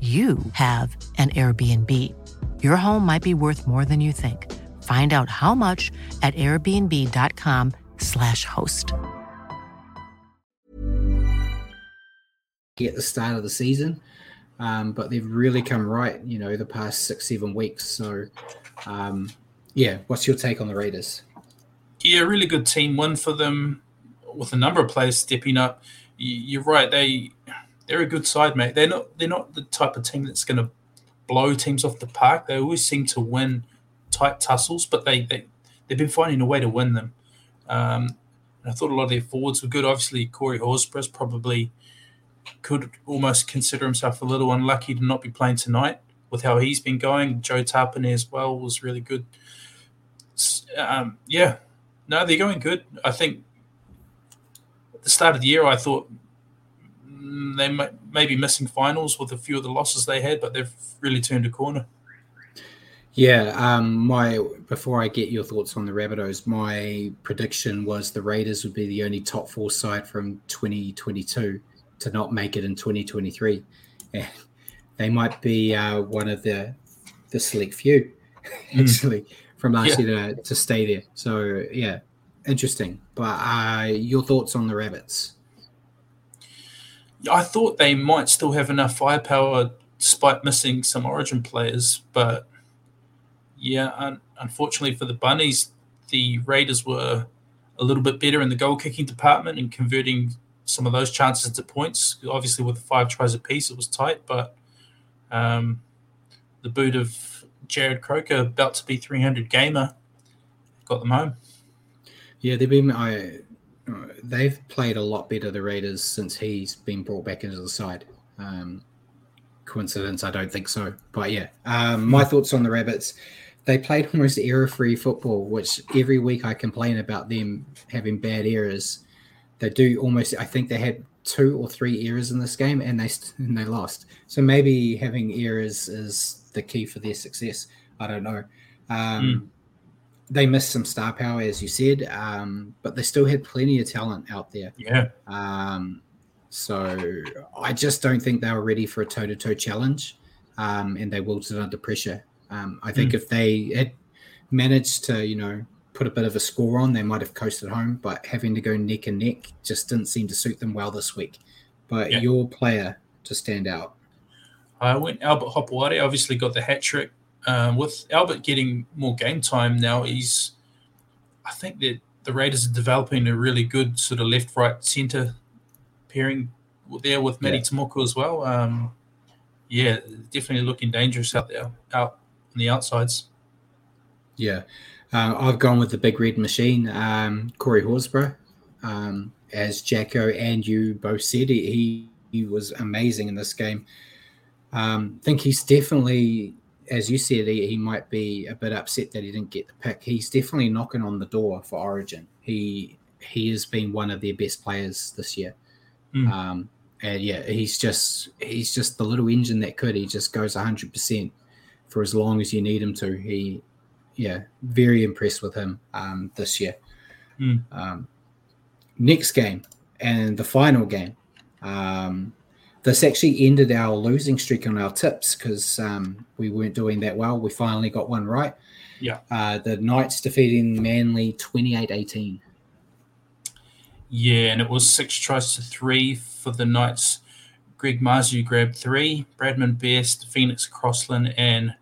you have an Airbnb. Your home might be worth more than you think. Find out how much at airbnb.com/slash host. At the start of the season, um, but they've really come right, you know, the past six, seven weeks. So, um, yeah, what's your take on the Raiders? Yeah, really good team win for them with a number of players stepping up. You're right; they they're a good side, mate. They're not they're not the type of team that's going to blow teams off the park. They always seem to win tight tussles, but they they they've been finding a way to win them. Um, I thought a lot of their forwards were good. Obviously, Corey Horsburgh's probably could almost consider himself a little unlucky to not be playing tonight with how he's been going. Joe Tapine as well was really good. Um, yeah, no, they're going good. I think at the start of the year, I thought they may, may be missing finals with a few of the losses they had, but they've really turned a corner. Yeah, um, my before I get your thoughts on the Rabbitohs, my prediction was the Raiders would be the only top four side from 2022 to not make it in 2023. And they might be uh, one of the the select few hmm. actually mm. from last yeah. year to, to stay there. So yeah, interesting. But uh, your thoughts on the Rabbits? I thought they might still have enough firepower despite missing some Origin players, but yeah, un- unfortunately for the Bunnies, the Raiders were a little bit better in the goal kicking department and converting some of those chances into points. Obviously, with the five tries apiece, it was tight, but um, the boot of Jarrod Croker, about to be 300 gamer, got them home. Yeah, they've been. I, they've played a lot better the Raiders since he's been brought back into the side. Um, coincidence? I don't think so. But yeah, um, my thoughts on the Rabbits. They played almost error-free football, which every week I complain about them having bad errors. They do almost. I think they had two or three errors in this game, and they and they lost. So maybe having errors is the key for their success. I don't know. Um, mm they missed some star power, as you said, um, but they still had plenty of talent out there. Yeah. Um, so I just don't think they were ready for a toe to toe challenge, um, and they wilted under pressure. Um, I think mm. if they had managed to, you know, put a bit of a score on, they might have coasted home. But having to go neck and neck just didn't seem to suit them well this week. But yeah. your player to stand out. I went Albert Hopoate. Obviously got the hat trick um, with Albert getting more game time now, he's. I think that the Raiders are developing a really good sort of left, right, centre pairing there with Matty yeah. as well. Um, yeah, definitely looking dangerous out there, out on the outsides. Yeah, uh, I've gone with the big red machine, um, Corey Horsburgh. Um, as Jacko and you both said, he, he was amazing in this game. Um, I think he's definitely as you said, he, he might be a bit upset that he didn't get the pick. He's definitely knocking on the door for Origin. He he has been one of their best players this year. Mm. Um, and yeah, he's just he's just the little engine that could. He just goes hundred percent for as long as you need him to. He, yeah, very impressed with him um, this year. Mm. Um, next game and the final game. Um, this actually ended our losing streak on our tips because um, we weren't doing that well. We finally got one right. Yeah. Uh, the Knights defeating Manly 28 18. Yeah, and it was six tries to three for the Knights. Greg Marzhew grabbed three. Bradman Best, Phoenix Crossland, and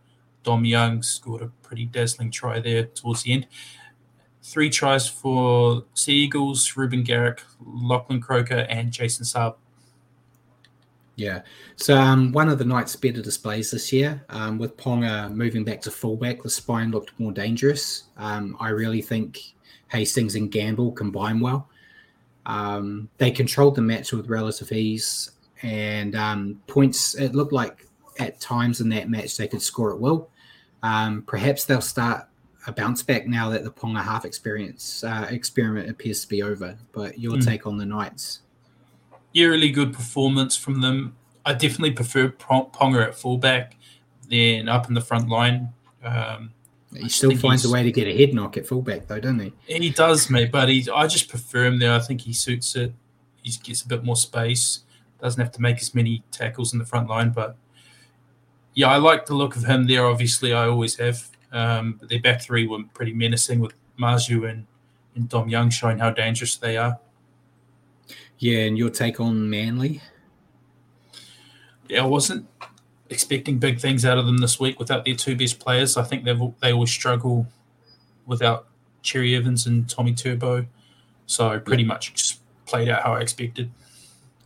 Dom Young scored a pretty dazzling try there towards the end. Three tries for Sea Eagles, Reuben Garrick, Lachlan Croker, and Jason Saab. Yeah. So um, one of the Knights' better displays this year, um, with Ponga moving back to fullback, the spine looked more dangerous. Um, I really think Hastings and Gamble combine well. Um, they controlled the match with relative ease, and um, points. It looked like at times in that match they could score at will. Um, perhaps they'll start a bounce back now that the Ponga half experience uh, experiment appears to be over. But your mm. take on the Knights? Really good performance from them. I definitely prefer Ponga at fullback than up in the front line. Um, he still finds a way to get a head knock at fullback, though, doesn't he? He does, mate. But he, I just prefer him there. I think he suits it. He gets a bit more space. Doesn't have to make as many tackles in the front line. But yeah, I like the look of him there. Obviously, I always have. Um, but their back three were pretty menacing with Marzhew and, and Dom Young showing how dangerous they are. Yeah, and your take on Manly? Yeah, I wasn't expecting big things out of them this week without their two best players. I think they they always struggle without Cherry Evans and Tommy Turbo. So pretty much played out how I expected.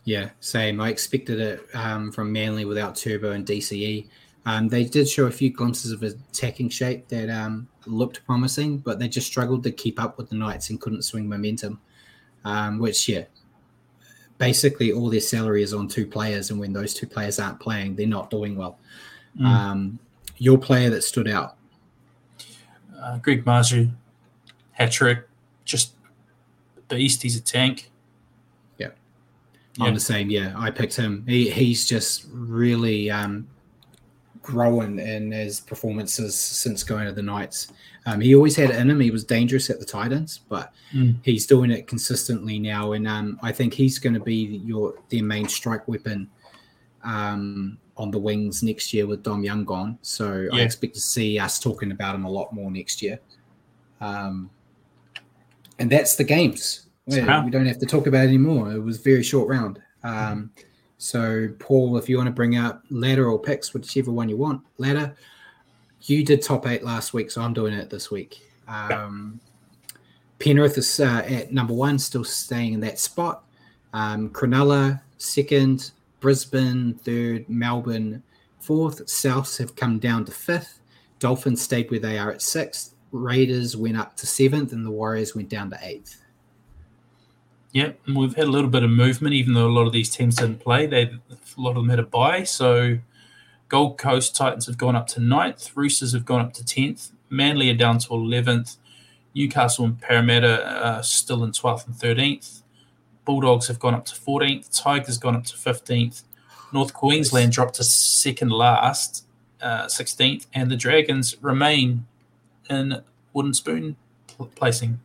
Yeah, same. I expected it um, from Manly without Turbo and DCE. Um, they did show a few glimpses of attacking shape that um, looked promising, but they just struggled to keep up with the Knights and couldn't swing momentum. Um, which, yeah, basically all their salary is on two players, and when those two players aren't playing, they're not doing well. Mm. Um, your player that stood out, uh, Greg Marzhew, hat trick, just beast. He's a tank. Yeah, yeah. I'm the same. Yeah, I picked him. He, he's just really um, growing in his performances since going to the Knights. Um, he always had it in him. He was dangerous at the Titans, but mm. he's doing it consistently now. And um, I think he's going to be your their main strike weapon um, on the wings next year with Dom Young gone. So yeah. I expect to see us talking about him a lot more next year. Um, and that's the games. We, we don't have to talk about it anymore. It was very short round. Um, so, Paul, if you want to bring up ladder or picks, whichever one you want, ladder. You did top eight last week, so I'm doing it this week. Um, Penrith is uh, at number one, still staying in that spot. Um, Cronulla second, Brisbane third, Melbourne fourth. Souths have come down to fifth. Dolphins stayed where they are at sixth. Raiders went up to seventh, and the Warriors went down to eighth. Yeah, and we've had a little bit of movement, even though a lot of these teams didn't play. They a lot of them had a bye. So Gold Coast Titans have gone up to ninth. Roosters have gone up to tenth. Manly are down to eleventh. Newcastle and Parramatta are still in twelfth and thirteenth. Bulldogs have gone up to fourteenth. Tigers gone up to fifteenth. North Queensland dropped to second last, uh, sixteenth, uh, and the Dragons remain in wooden spoon placing.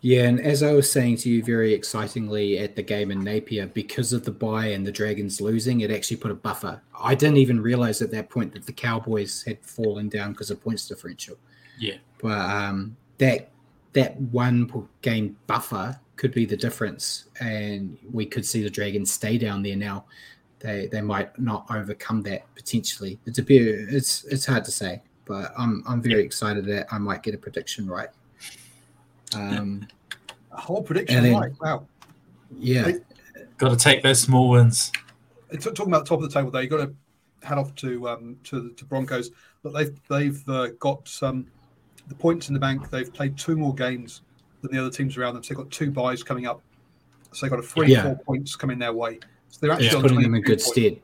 Yeah, and as I was saying to you very excitingly at the game in Napier, because of the buy and the Dragons losing, it actually put a buffer. I didn't even realize at that point that the Cowboys had fallen down because of points differential. Yeah. But um, that that one game buffer could be the difference, and we could see the Dragons stay down there now. They they might not overcome that potentially. It's a bit it's it's hard to say, but I'm I'm very yeah. excited that I might get a prediction right. Um, a whole prediction, then, right? Wow. Yeah. got to take those small wins. Talking about the top of the table, there, you got to head off to um, to, to Broncos. But they've they've uh, got some the points in the bank. They've played two more games than the other teams around them. So they've got two buys coming up. So they've got a three, yeah. four points coming their way. So they're actually yeah, putting them in good points. stead.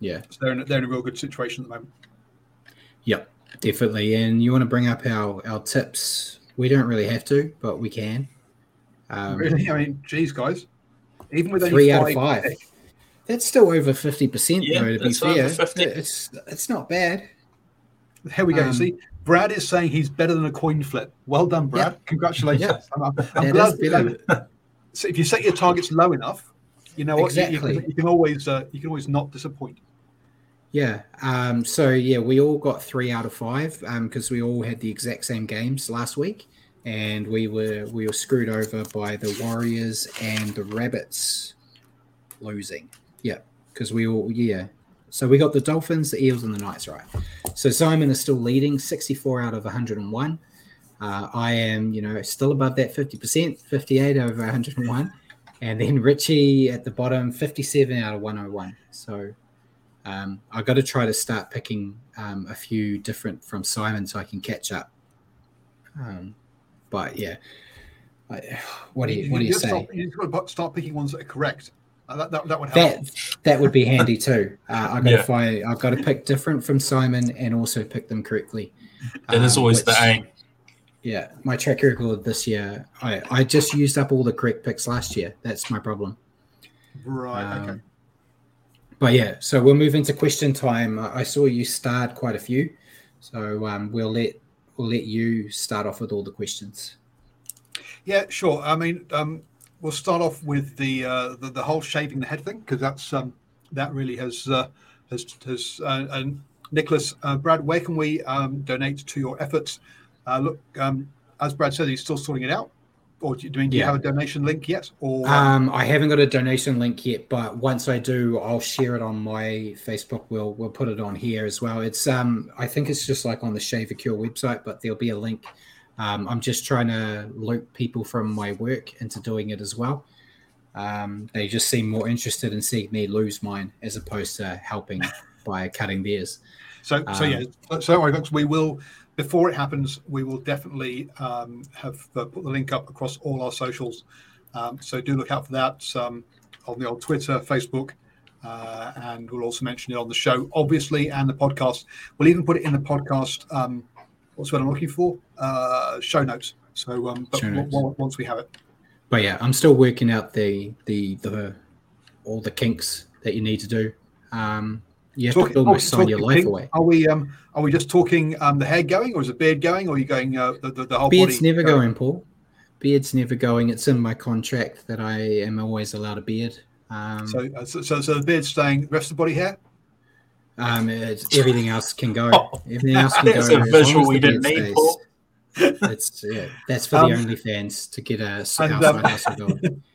Yeah. So they're in, they're in a real good situation at the moment. Yep, definitely. And you want to bring up our our tips we don't really have to, but we can. Um, really? I mean, geez, guys. Even with three out of five, pick. that's still over fifty percent. Yeah, though, to be fair, it's it's not bad. Here we go. Um, See, Brad is saying he's better than a coin flip. Well done, Brad. Yeah. Congratulations. Yeah. I'm, I'm glad. You know, so if you set your targets low enough, you know what? Exactly. You, you, can, you can always uh, you can always not disappoint. Yeah. Um, so yeah, we all got three out of five because um, we all had the exact same games last week, and we were we were screwed over by the Warriors and the Rabbits losing. Yeah, because we all yeah. So we got the Dolphins, the Eels, and the Knights right. So Simon is still leading, sixty-four out of one hundred and one. Uh, I am, you know, still above that fifty percent, fifty-eight over one hundred and one, and then Richie at the bottom, fifty-seven out of one hundred one. So um, I got to try to start picking um, a few different from Simon so I can catch up. Um, but yeah, I, what do you, what do you, you say? Start, you've got to start picking ones that are correct. Uh, that, that, that, would help. That that would be handy too. Uh, I've got yeah. to find. I've got to pick different from Simon and also pick them correctly. That is always which, the aim. Yeah, my track record this year. I I just used up all the correct picks last year. That's my problem. Right. Um, okay. But yeah, so we'll move into question time. I saw you start quite a few, so um, we'll let we'll let you start off with all the questions. Yeah, sure. I mean, um, we'll start off with the uh, the, the, whole shaving the head thing because that's um, that really has uh, has has uh, and Nicholas, uh, Brad, where can we um, donate to your efforts? Uh, look, um, as Brad said, he's still sorting it out. Or do you, do you Yeah. have a donation link yet? Or Um, I haven't got a donation link yet, but once I do, I'll share it on my Facebook. We'll we'll put it on here as well. It's um, I think it's just like on the Shaver Cure website, but there'll be a link. Um, I'm just trying to loop people from my work into doing it as well. Um, they just seem more interested in seeing me lose mine as opposed to helping by cutting theirs. So, so Um, yeah, so so folks. We will before it happens. We will definitely um, have uh, put the link up across all our socials. Um, so do look out for that um, on the old Twitter, Facebook, uh, and we'll also mention it on the show, obviously, and the podcast. We'll even put it in the podcast. Um, what's what I'm looking for? Uh, show notes. So, um, but Show w- notes. w- once we have it, But yeah, I'm still working out the the the all the kinks that you need to do. Um, you have to almost sign your life pink, away. Are we? Um, are we just talking um, the hair going, or is the beard going, or are you going uh, the, the, the whole Beard's body? never going, Paul. Beard's never going. It's in my contract that I am always allowed a beard. Um, So, uh, so, so, so the beard's staying. Rest of the body hair. um, it's, everything else can go. Oh, everything else can That's go. a visual we didn't need, stays. Paul. That's yeah. That's for Um, the OnlyFans to get a. and, outside um, hustle going.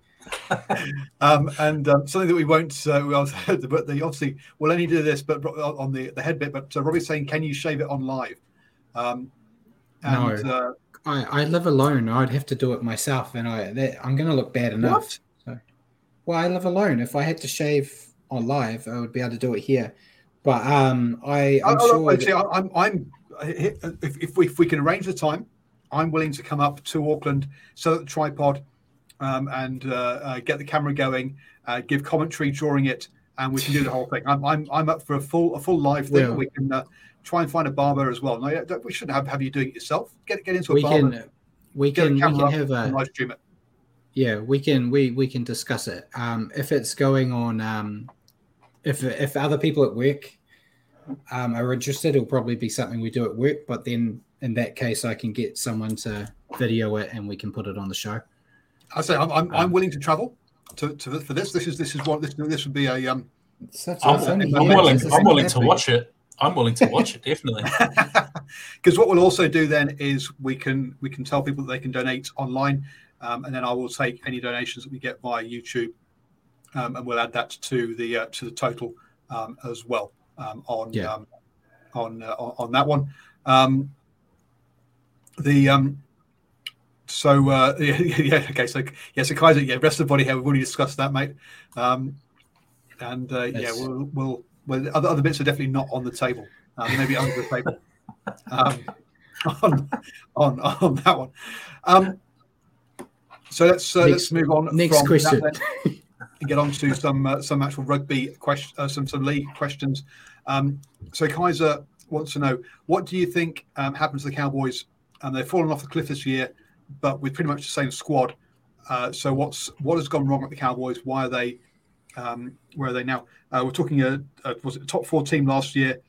Um, and um, something that we won't, uh, we also, but the, obviously we'll only do this, but on the the head bit. But uh, Robbie's saying, can you shave it on live? Um, and No. uh, I, I live alone. I'd have to do it myself, and I that, I'm going to look bad enough. So, well, I live alone. If I had to shave on live, I would be able to do it here. But um, I I'm I, sure. I, that- see, I'm, I'm, if, if we if we can arrange the time, I'm willing to come up to Auckland, so up the tripod, um, and uh, uh, get the camera going, uh, give commentary during it, and we can do the whole thing. I'm, I'm, I'm up for a full a full live thing. Well- we can uh, try and find a barber as well. No, we shouldn't have, have you doing it yourself. Get get into a we barber. can we can we can have a live stream it. yeah we can we we can discuss it. Um, if it's going on um, if if other people at work um, are interested, it'll probably be something we do at work. But then in that case, I can get someone to video it and we can put it on the show. I say I'm, I'm, I'm Um, willing to travel to, to for this. This is this is what this this would be a um So I'm, it's only I'm willing. I'm willing to watch it. I'm willing to watch it definitely. because what we'll also do then is we can we can tell people that they can donate online, um, and then I will take any donations that we get via YouTube, um, and we'll add that to the uh, to the total um, as well um, on Yeah. um, on, uh, on on that one. Um, the um, so uh, yeah, yeah okay so yeah so Kaiser yeah rest of the body hair we've already discussed that mate, um, and uh, yeah That's- we'll we'll well, other other bits are definitely not on the table, uh, maybe under the table. Um, on, on on that one. Um, so let's uh, let's move on. Next from question. and get on to some uh, some actual rugby question, uh, some some league questions. Um, so Kaiser wants to know what do you think um, happens to the Cowboys? And they've fallen off the cliff this year, but with pretty much the same squad. Uh, so what's what has gone wrong at the Cowboys? Why are they um, where are they now? Uh, we're talking a, a was it a top four team last year?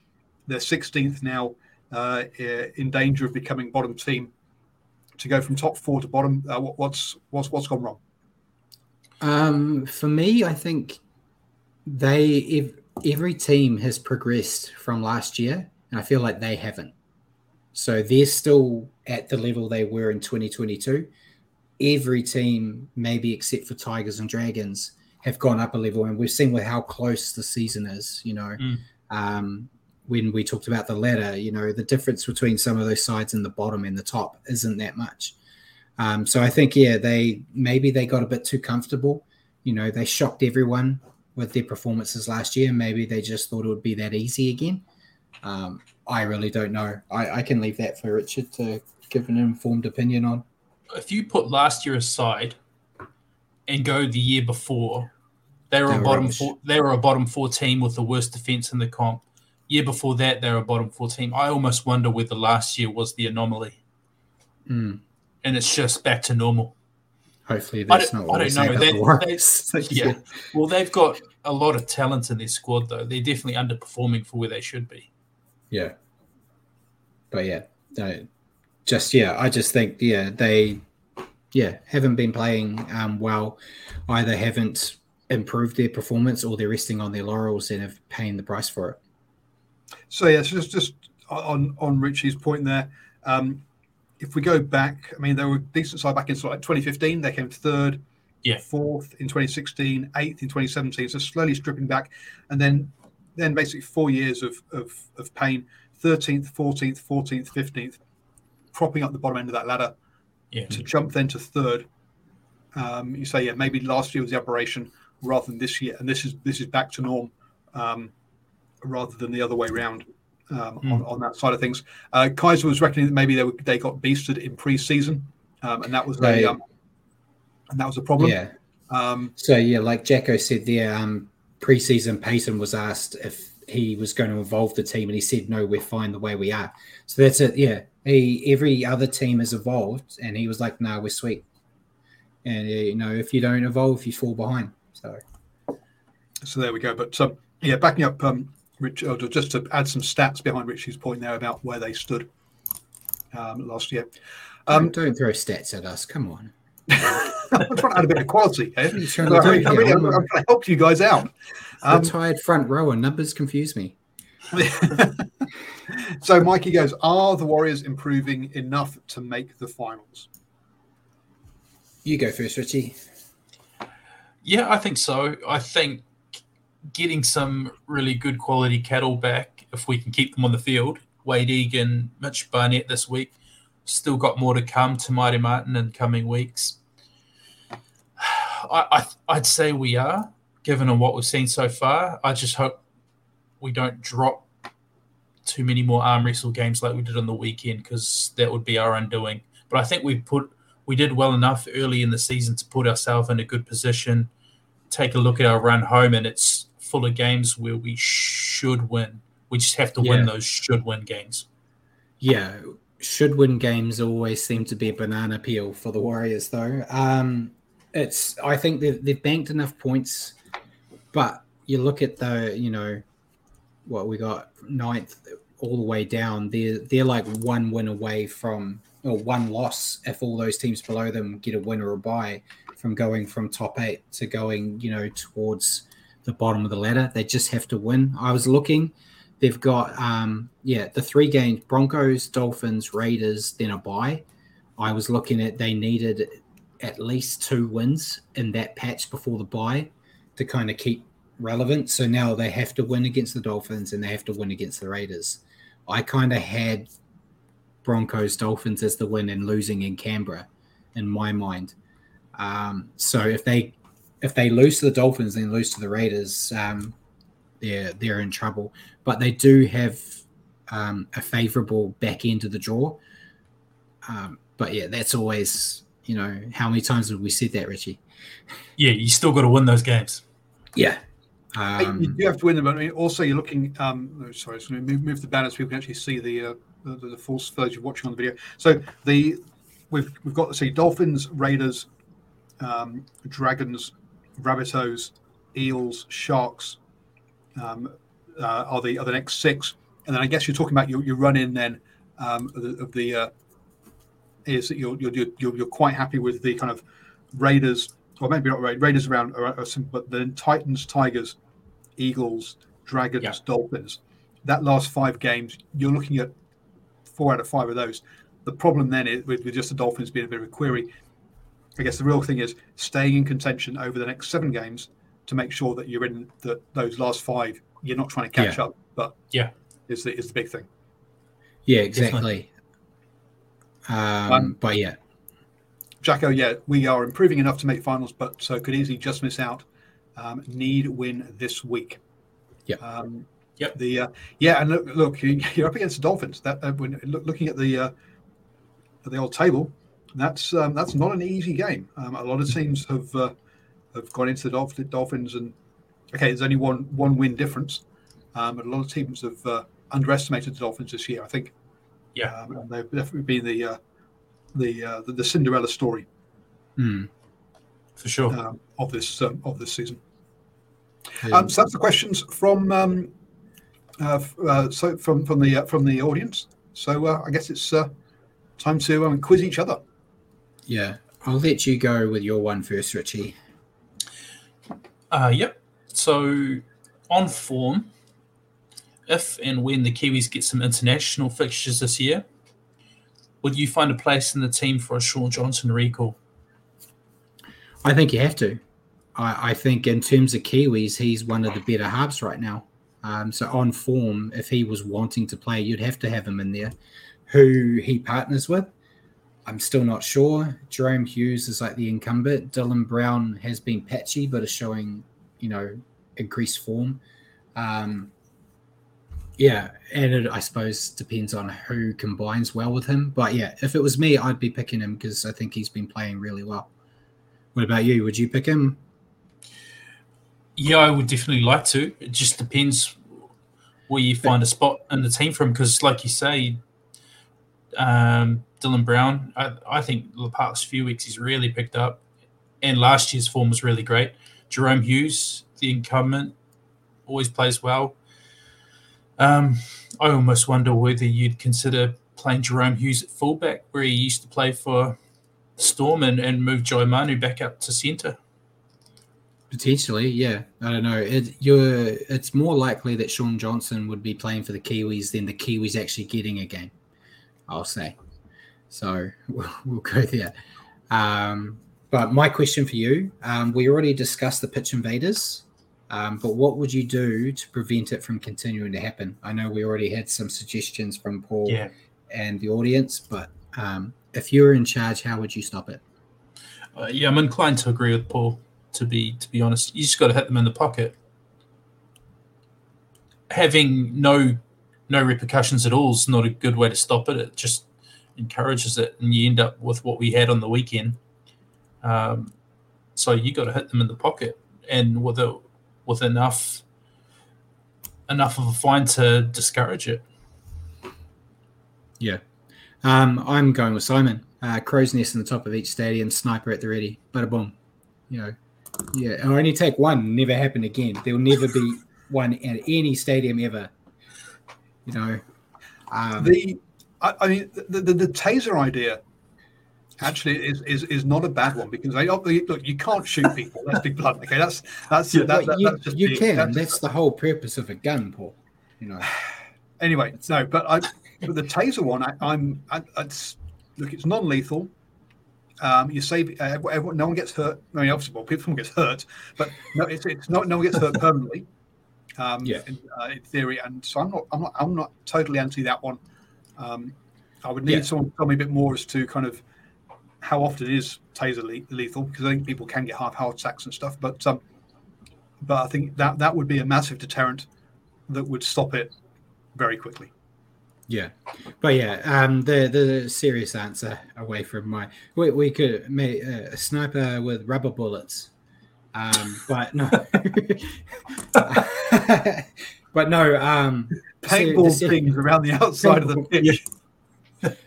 They're 16th now, uh, in danger of becoming bottom team. To go from top four to bottom, uh, what, what's what's what's gone wrong? Um, for me, I think they ev- every team has progressed from last year, and I feel like they haven't. So they're still at the level they were in 2022. Every team, maybe except for Tigers and Dragons, have gone up a level, and we've seen with how close the season is. You know, Mm. um, when we talked about the ladder, you know, the difference between some of those sides in the bottom and the top isn't that much. Um, so I think, yeah, they maybe they got a bit too comfortable. You know, they shocked everyone with their performances last year. Maybe they just thought it would be that easy again. Um, I really don't know. I, I can leave that for Richard to give an informed opinion on. if you put last year aside and go the year before, they were They a bottom four. They were a bottom four team with the worst defense in the comp. Year before that, they were a bottom four team. I almost wonder whether last year was the anomaly, Mm, and it's just back to normal. hopefully that's not what I don't know. They- they- yeah. Well, they've got a lot of talent in their squad, though. They're definitely underperforming for where they should be. Yeah. But yeah, no, just yeah, I just think yeah, they yeah, haven't been playing um well. Either haven't improved their performance or they're resting on their laurels and have paying the price for it. So yeah, so just just on on Richie's point there. Um, if we go back, I mean, they were decent side back in sort of like 2015. They came third, Yeah. fourth in 2016, eighth in 2017. So slowly stripping back, and then then basically four years of of, of pain. 13th, 14th, 14th, 15th, propping up the bottom end of that ladder Yeah. to jump then to third. Um, you say, yeah, maybe last year was the aberration rather than this year, and this is this is back to norm um, rather than the other way round um, on, on that side of things. Uh, Kaiser was reckoning that maybe they were, they got beasted in pre-season, um, and that was They- a um, and that was a problem. Yeah. Um, So yeah, like Jacko said there, um, preseason Payten was asked if he was going to involve the team, and he said, "No, we're fine the way we are." So that's it. Yeah, he every other team has evolved, and he was like, "No, we're sweet." And you know, if you don't evolve, you fall behind. So so there we go. But um, yeah, backing up, um, Rich, uh, just to add some stats behind Richie's point there about where they stood um, last year. Um, don't, don't throw stats at us. Come on. I'm trying to add a bit of quality. here. What are trying to I mean, I'm, I'm trying to help you guys out. Um, Retired front rower numbers confuse me. so Mikey goes, are the Warriors improving enough to make the finals? You go first, Richie. Yeah, I think so. I think getting some really good quality cattle back, if we can keep them on the field, Wayde Egan, Mitch Barnett this week, still got more to come to Mighty Martin in coming weeks. I, I I'd say we are, given on what we've seen so far. I just hope we don't drop too many more arm wrestle games like we did on the weekend because that would be our undoing. But I think we put we did well enough early in the season to put ourselves in a good position. Take a look at our run home, and it's full of games where we should win. We just have to Yeah. win those should win games. Yeah, should win games always seem to be a banana peel for the Warriors, though. Um, it's I think they've, they've banked enough points, but you look at the you know what we got ninth all the way down. They're they're like one win away from or one loss if all those teams below them get a win or a bye from going from top eight to going you know towards the bottom of the ladder. They just have to win. I was looking. They've got um yeah, the three games Broncos, Dolphins, Raiders, then a bye. I was looking at they needed at least two wins in that patch before the bye to kind of keep relevant. So now they have to win against the Dolphins and they have to win against the Raiders. I kind of had Broncos, Dolphins as the win and losing in Canberra in my mind. Um, so if they if they lose to the Dolphins and lose to the Raiders, um, they're they're in trouble. But they do have um, a favourable back end of the draw. Um, but yeah, that's always you know how many times have we said that, Richie? Yeah, you still got to win those games. Yeah. Hey, you Um, do have to win them. but I mean, also you're looking. Um, no, sorry, so move, move the banner so people can actually see the uh, the, the full those you're watching on the video. So the we've we've got to see Dolphins, Raiders, um, Dragons, Rabbitohs, Eels, Sharks. Um, uh, are the are the next six, and then I guess you're talking about your, your run in then um, of the, of the uh, is that you're, you're you're you're quite happy with the kind of Raiders, or maybe not Ra- Raiders around, around but then Titans, Tigers, Eagles, Dragons, Yeah. Dolphins. That last five games, you're looking at four out of five of those. The problem then is with, with just the Dolphins being a bit of a query. I guess the real thing is staying in contention over the next seven games to make sure that you're in the, those last five. You're not trying to catch Yeah. up, but Yeah. is the is the big thing. yeah, exactly. Um, Um, but yeah, Jacko, yeah, we are improving enough to make finals, but so could easily just miss out. Um, need win this week. Yeah. Um, Yep. The uh, yeah, and look, look, you- you're up against the Dolphins. That uh, when look, looking at the uh, at the old table, that's um, that's not an easy game. Um, a lot of teams have uh, have gone into the Dolph- Dolphins, and okay, there's only one one win difference. Um, but a lot of teams have uh, underestimated the Dolphins this year. I think. Yeah. Um, and they've definitely been the uh, the, uh, the the Cinderella story Hmm. For sure. um, of this um, of this season. Um, so that's the questions from um, uh, uh, so from from the uh, from the audience. So uh, I guess it's uh, time to um, quiz each other. yeah, I'll let you go with your one first, Richie. Uh, yep. So on form, if and when the Kiwis get some international fixtures this year, would you find a place in the team for a Shaun Johnson recall? I think you have to. I, I think in terms of Kiwis, he's one of the better halves right now. Um, so on form, if he was wanting to play, you'd have to have him in there. Who he partners with, I'm still not sure. Jahrome Hughes is like the incumbent. Dylan Brown has been patchy, but is showing, you know, increased form. Um, yeah, and it, I suppose depends on who combines well with him. But yeah, if it was me, I'd be picking him because I think he's been playing really well. What about you? Would you pick him? Yeah, I would definitely like to. It just depends where you find a spot in the team from. Because, like you say, um, Dylan Brown, I, I think the past few weeks he's really picked up, and last year's form was really great. Jahrome Hughes, the incumbent, always plays well. Um, I almost wonder whether you'd consider playing Jahrome Hughes at fullback, where he used to play for Storm, and, and move Joe Manu back up to centre. Potentially, yeah. I don't know. It, you're. It's more likely that Shaun Johnson would be playing for the Kiwis than the Kiwis actually getting a game. I'll say. So we'll, we'll go there. Um, but my question for you: um, We already discussed the pitch invaders, um, but what would you do to prevent it from continuing to happen? I know we already had some suggestions from Paul Yeah. and the audience, but um, if you were in charge, how would you stop it? Uh, yeah, I'm inclined to agree with Paul. To be to be honest, you just got to hit them in the pocket. Having no no repercussions at all is not a good way to stop it. It just encourages it, and you end up with what we had on the weekend. Um, so you got to hit them in the pocket, and with a with enough enough of a fine to discourage it. Yeah. Um, I'm going with Simon. Uh, crow's nest in the top of each stadium, sniper at the ready. Bada boom. You know, yeah. It'll only take one. Never happen again. There'll never be one at any stadium ever. You know. Um, The, I, I mean, the, the, the taser idea actually is, is is not a bad one because they look you can't shoot people. Let's be blunt. Okay, that's that's that, that, you, that's just you being- can. that's- That's the whole purpose of a gun, Paul. You know. anyway. No, but I but the taser one, I, I'm I, it's look, it's non-lethal. Um, you save uh, everyone, no one gets hurt. I mean, obviously, well, people gets hurt, but no, it's, it's not. No one gets hurt permanently. Um, Yeah. in, uh, in theory, and so I'm not. I'm not. I'm not totally anti that one. Um, I would need Yeah. someone to tell me a bit more as to kind of how often is taser le- lethal because I think people can get half heart attacks and stuff. But um, but I think that that would be a massive deterrent that would stop it very quickly. Yeah, but yeah, um, the the serious answer away from my we, we could make a sniper with rubber bullets, um, but no, but no, um, the ser- the Paintball ser- things around the outside of the pitch.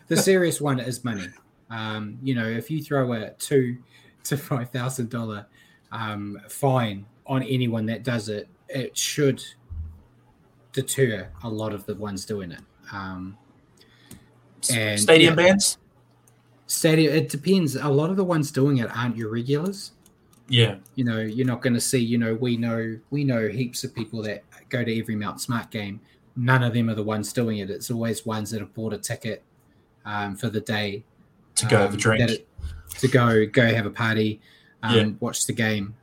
the serious one is money. Um, you know, if you throw a two to five thousand dollar um, fine on anyone that does it, it should deter a lot of the ones doing it. Um, And, Stadium yeah. bands. Stadium. It depends. A lot of the ones doing it aren't your regulars. Yeah, You know, you're not going to see. You know, we know we know heaps of people that go to every Mount Smart game. None of them are the ones doing it. It's always ones that have bought a ticket um, for the day to go have a um, drink. it- to go go have a party, um, Yeah. watch the game.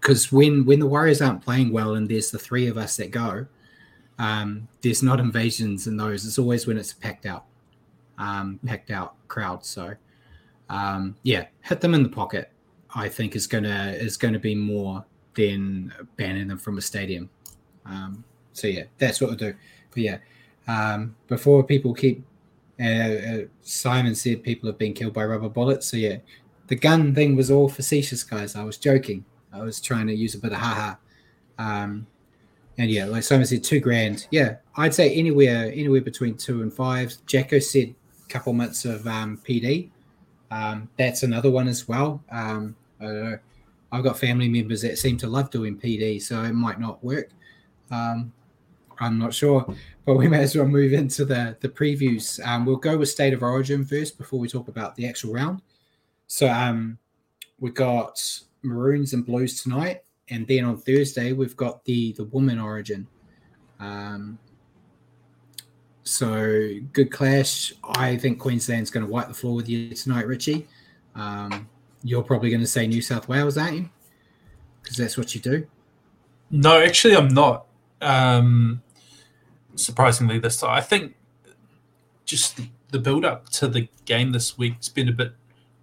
Because when when the Warriors aren't playing well and there's the three of us that go, um, there's not invasions in those. It's always when it's packed out, um, packed out crowd. So um, yeah, hit them in the pocket. I think is gonna is gonna be more than banning them from a stadium. Um, so yeah, that's what we'll do. But yeah, um, before people keep uh, uh, Simon said people have been killed by rubber bullets. So yeah, the gun thing was all facetious, guys. I was joking. I was trying to use a bit of haha. Um, and yeah, like Simon said, two grand. Yeah, I'd say anywhere anywhere between two and five. Jacko said a couple months of um, PD. Um, that's another one as well. Um, know. I've got family members that seem to love doing PD, so it might not work. Um, I'm not sure, but we may as well move into the the previews. Um, we'll go with state of origin first before we talk about the actual round. So um, we got maroons and blues tonight, and then on Thursday we've got the the woman origin. Um, so good clash. I think Queensland's going to wipe the floor with you tonight, Richie. Um, you're probably going to say New South Wales, aren't you? Because that's what you do. No, actually, I'm not. Um, surprisingly, this time, I think just the build up to the game this week's been a bit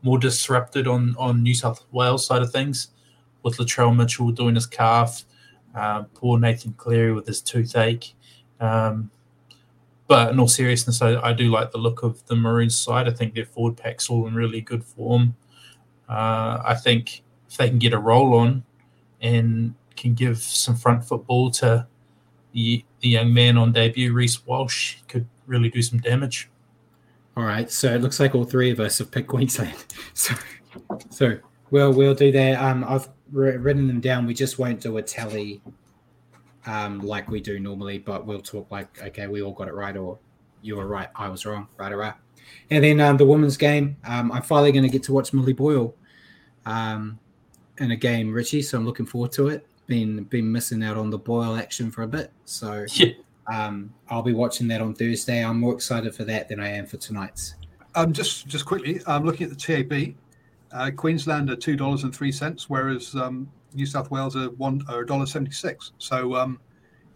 more disrupted on on New South Wales side of things, with Latrell Mitchell doing his calf, uh, poor Nathan Cleary with his toothache. Um, but in all seriousness, I, I, do like the look of the Maroons side. I think their forward pack's all in really good form. Uh, I think if they can get a roll on and can give some front football to the, the young man on debut, Reece Walsh, could really do some damage. All right, so it looks like all three of us have picked Queensland. So, so well, we'll do that. Um, I've written them down. We just won't do a tally, um, like we do normally, but we'll talk like, okay, we all got it right, or you were right, I was wrong, right, or right. And then um, the women's game. Um, I'm finally going to get to watch Millie Boyle, um, in a game, Richie. So I'm looking forward to it. Been been missing out on the Boyle action for a bit, so yeah. Um, I'll be watching that on Thursday. I'm more excited for that than I am for tonight's. Um, just just quickly, I'm looking at the TAB. Uh, Queensland are two dollars and three cents, whereas um, New South Wales are one or a dollar seventy six. So um,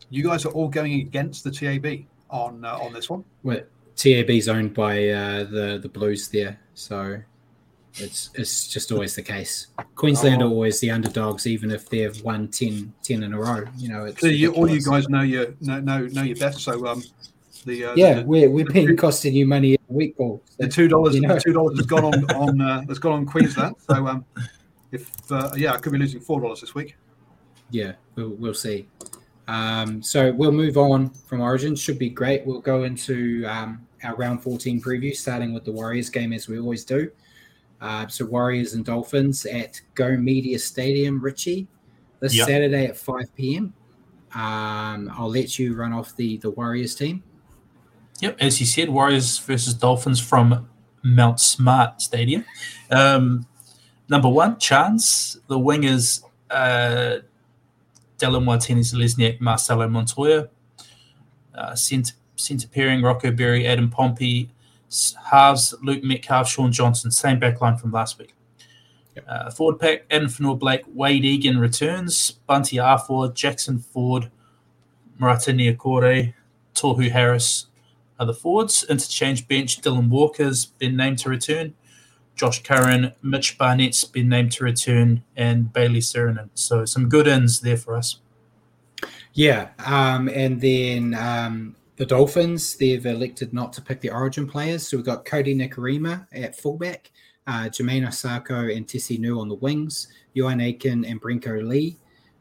you guys are all going against the TAB on uh, on this one. Well, TAB is owned by uh, the the Blues there, so it's it's just always the case. Queensland oh. are always the underdogs, even if they've won 10, 10 in a row. You know, it's so you, all you guys know your know know, know your best. So um, the uh, yeah, the, we're we're paying costing you money a week, Paul. So, the two dollars, you know. two dollars has gone on on uh, has gone on Queensland. So um, if uh, yeah, I could be losing four dollars this week. Yeah, we'll we'll see. Um, so we'll move on from Origin. Should be great. We'll go into um, our round 14 preview, starting with the Warriors game as we always do. Uh, so Warriors and Dolphins at Go Media Stadium, Richie, this yep. Saturday at 5 p.m. Um, I'll let you run off the the Warriors team. Yep, as you said, Warriors versus Dolphins from Mount Smart Stadium. Um, number one, chance. The wingers, uh, Dallin Watene-Zelezniak, Marcelo Montoya. Uh, center, center pairing, Rocco Berry, Adam Pompey, halves Luke Metcalf, Shaun Johnson, same backline from last week. Uh, forward pack, Adam Blake, Wayde Egan returns, Bunty Afoa, Jackson Ford, Marata Niukore, Tohu Harris are the forwards. Interchange bench, Dylan Walker's been named to return. Josh Curran, Mitch Barnett's been named to return, and Bailey Sironen. So some good ins there for us. Yeah, um, and then um, the Dolphins, they've elected not to pick the origin players. So we've got Kodi Nikorima at fullback, uh, Jamayne Isaako and Tesi Niu on the wings, Euan Aiken and Brenko Lee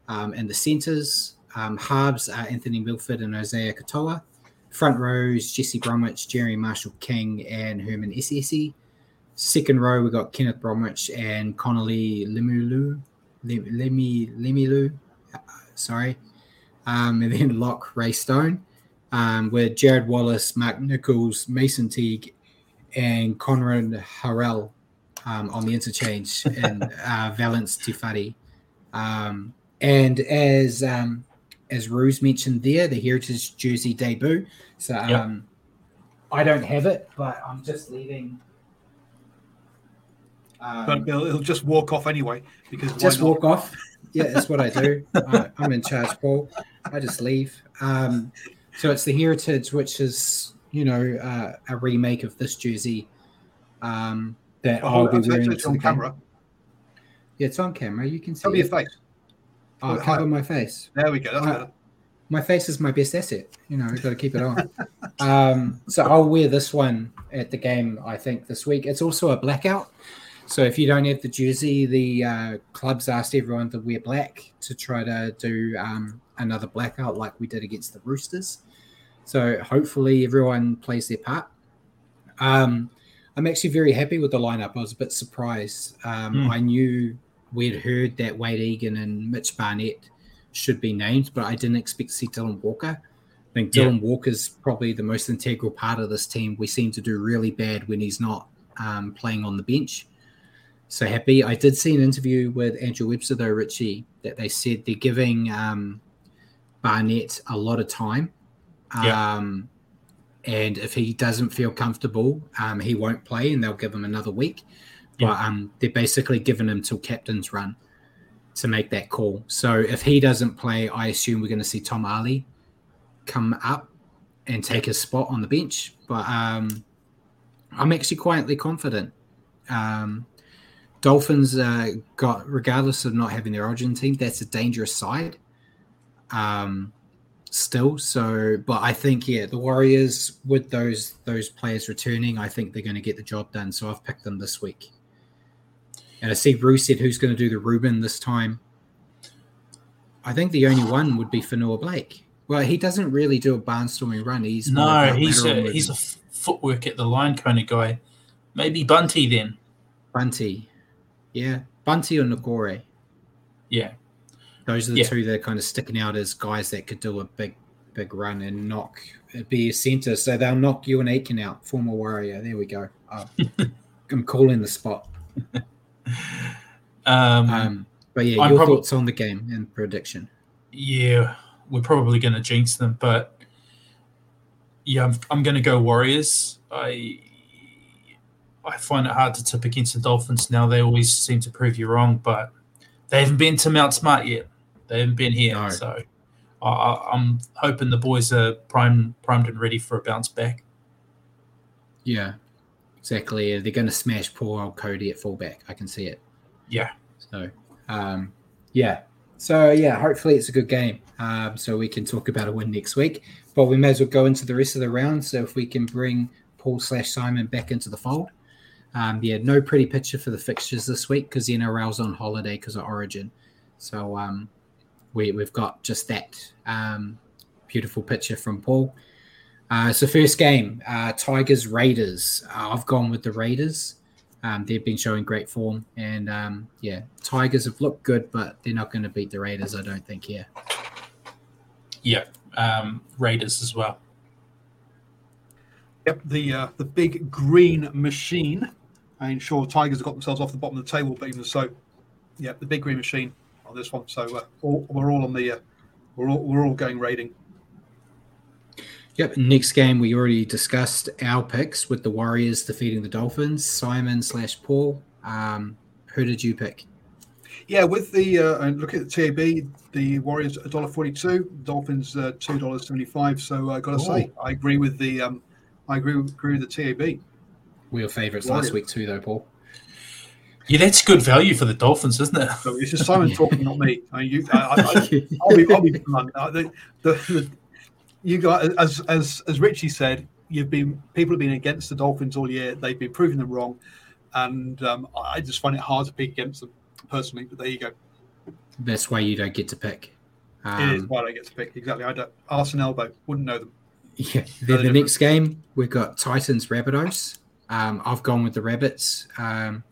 um, and the centres. Um, are Anthony Milford and Isaiah Katoa. Front rows, Jesse Bromwich, Jerry Marshall King, and Herman Ese'ese. Second row, we've got Kenneath Bromwich and Connelly Lemuelu. Lemi, Lemilu, uh, sorry. Um, and then lock Ray Stone um, with Jarrod Wallace, Mark Nicholls, Mason Teague, and Conrad Harrell um, on the interchange, and uh, Valence Tufati. Um, and as um, as Ruse mentioned there, the Heritage Jersey debut. So um, yep. I don't have it, but I'm just leaving. Um, but he'll, he'll, just walk off anyway because just walk off. Yeah, that's what I do. I, am in charge, Paul. I just leave. Um, so it's the Heritage, which is you know uh, a remake of this jersey um, that oh, I'll be wearing. It's on camera. Yeah, it's on camera. You can see. Cover your face. Oh, cover my face. There we go. Uh, my face is my best asset. You know, we've got to keep it on. um, so I'll wear this one at the game. I think this week. It's also a blackout. So if you don't have the jersey, the uh, clubs asked everyone to wear black to try to do um, another blackout like we did against the Roosters. So hopefully everyone plays their part. Um, I'm actually very happy with the lineup. I was a bit surprised. Um, mm. I knew we'd heard that Wayde Egan and Mitch Barnett should be named, but I didn't expect to see Dylan Walker. I think Dylan yeah. Walker's probably the most integral part of this team. We seem to do really bad when he's not um, playing on the bench. So happy. I did see an interview with Andrew Webster, though, Richie, that they said they're giving um, Barnett a lot of time. Yeah. Um, and if he doesn't feel comfortable, um, he won't play, and they'll give him another week. Yeah. But um, they're basically giving him till captain's run to make that call. So if he doesn't play, I assume we're going to see Tom Ale come up and take his spot on the bench. But um, I'm actually quietly confident. Um, Dolphins uh, got, regardless of not having their origin team, that's a dangerous side. Um, still, so but I think yeah, the Warriors with those those players returning, I think they're going to get the job done. So I've picked them this week. And I see Bruce said who's going to do the Ruben this time. I think the only one would be Fonua-Blake. Well, he doesn't really do a barnstorming run. He's No, he's a, he's a footwork at the line kind of guy. Maybe Bunty then. Bunty. Yeah, Bunty or Niukore. Yeah. Those are the Yeah. two that are kind of sticking out as guys that could do a big, big run and knock, be a center. So they'll knock Euan Aiken out, former warrior. There we go. Oh, I'm calling the spot. Um, Um, but yeah, I'm your prob- thoughts on the game and prediction. yeah, we're probably going to jinx them, but yeah, I'm, I'm going to go Warriors. I I find it hard to tip against the Dolphins now. They always seem to prove you wrong, but they haven't been to Mount Smart yet. They haven't been here, No. so I, I, I'm hoping the boys are primed, primed and ready for a bounce back. Yeah, exactly. They're going to smash poor old Kodi at fullback. I can see it. Yeah, So, um, yeah. So, yeah, hopefully it's a good game. Um, so we can talk about a win next week. But we may as well go into the rest of the round. So if we can bring Paul slash Simon back into the fold. Um, yeah, no pretty picture for the fixtures this week because the NRL's on holiday because of Origin. So um, we, we've got just that um, beautiful picture from Paul. Uh, so first game, uh, Tigers Raiders. Uh, I've gone with the Raiders. Um, they've been showing great form, and um, yeah, Tigers have looked good, but they're not going to beat the Raiders, I don't think. Here, yeah. Um, Raiders as well. Yep, the uh, the big green machine. I ain't sure Tigers have got themselves off the bottom of the table, but even so, yeah, the big green machine on this one. So uh, all, we're all on the uh, we're all we're all going raiding. Yep. Next game, we already discussed our picks with the Warriors defeating the Dolphins. Simon slash Paul. Um, who did you pick? Yeah, with the uh, and look at the TAB, the Warriors a dollar forty-two, Dolphins uh, two dollars seventy-five. So I got to say, I agree with the um, I agree with, agree with the TAB. We were favourites Warriors. last week too, though, Paul. Yeah, that's good value for the Dolphins, isn't it? So it's just Simon talking, not me. I mean, you, I, I, I, I'll be, I'll be blunt. Uh, the, the, the, you guys, as as as Richie said, you've been people have been against the Dolphins all year. They've been proving them wrong, and um, I just find it hard to pick against them personally. But there you go. That's why you don't get to pick. it is Um, why I get to pick exactly. I don't. Arsenal and elbow wouldn't know them. Yeah. Then Very the next game, we've got Titans Rabbitohs. Um, I've gone with the Rabbits. Um,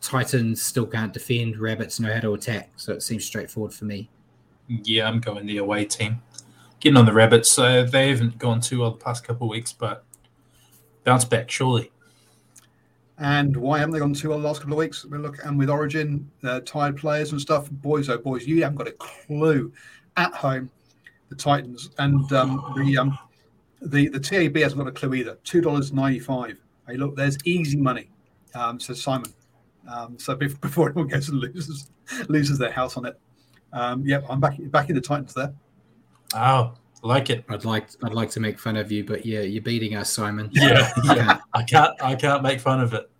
Titans still can't defend. Rabbits know how to attack, so it seems straightforward for me. Yeah, I'm going the away team. Getting on the Rabbits. Uh, they haven't gone too well the past couple of weeks, but bounce back, surely. And why haven't they gone too well the last couple of weeks? We look and with Origin, uh, tired players and stuff. Boys, oh boys, you haven't got a clue. At home, the Titans and um, the um, the the TAB hasn't got a clue either. Two dollars ninety five. Hey, look, there's easy money. Um, says Simon. Um, so before anyone goes and loses loses their house on it. Um, yep, I'm back back in the Titans there. Oh, I like it. I'd like I'd like to make fun of you, but yeah, you're beating us, Simon. Yeah, yeah. I can't. I can't make fun of it.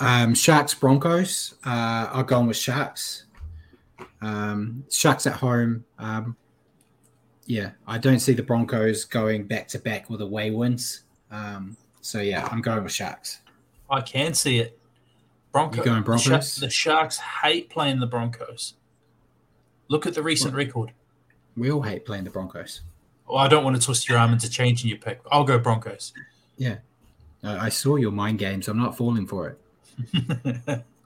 Um, Sharks Broncos. Uh, I've gone with Sharks. Um, Sharks at home. Um, yeah, I don't see the Broncos going back to back with away wins. Um, so yeah, I'm going with Sharks. I can see it. Broncos. You going the Sha- Broncos? The Sharks hate playing the Broncos. Look at the recent record. We all hate playing the Broncos. Well, I don't want to twist your arm into changing your pick. I'll go Broncos. Yeah, I, I saw your mind games. I'm not falling for it.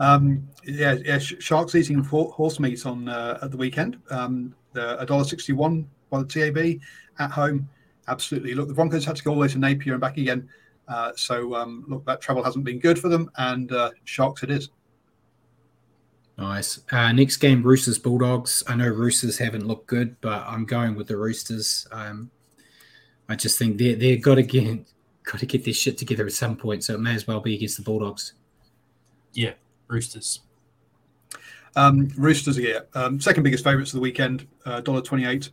Um, yeah, yeah. Sharks eating horse meat on uh, at the weekend. Um, the a dollar sixty one by the TAB at home. Absolutely. Look, the Broncos had to go all the way to Napier and back again. Uh, so um, look, that travel hasn't been good for them, and uh, Sharks it is. Nice. Uh, next game, Roosters Bulldogs. I know Roosters haven't looked good, but I'm going with the Roosters. Um, I just think they they got to get got to get this shit together at some point, so it may as well be against the Bulldogs. Yeah, Roosters. Um, Roosters, yeah, um, second biggest favourites of the weekend, uh, dollar twenty eight.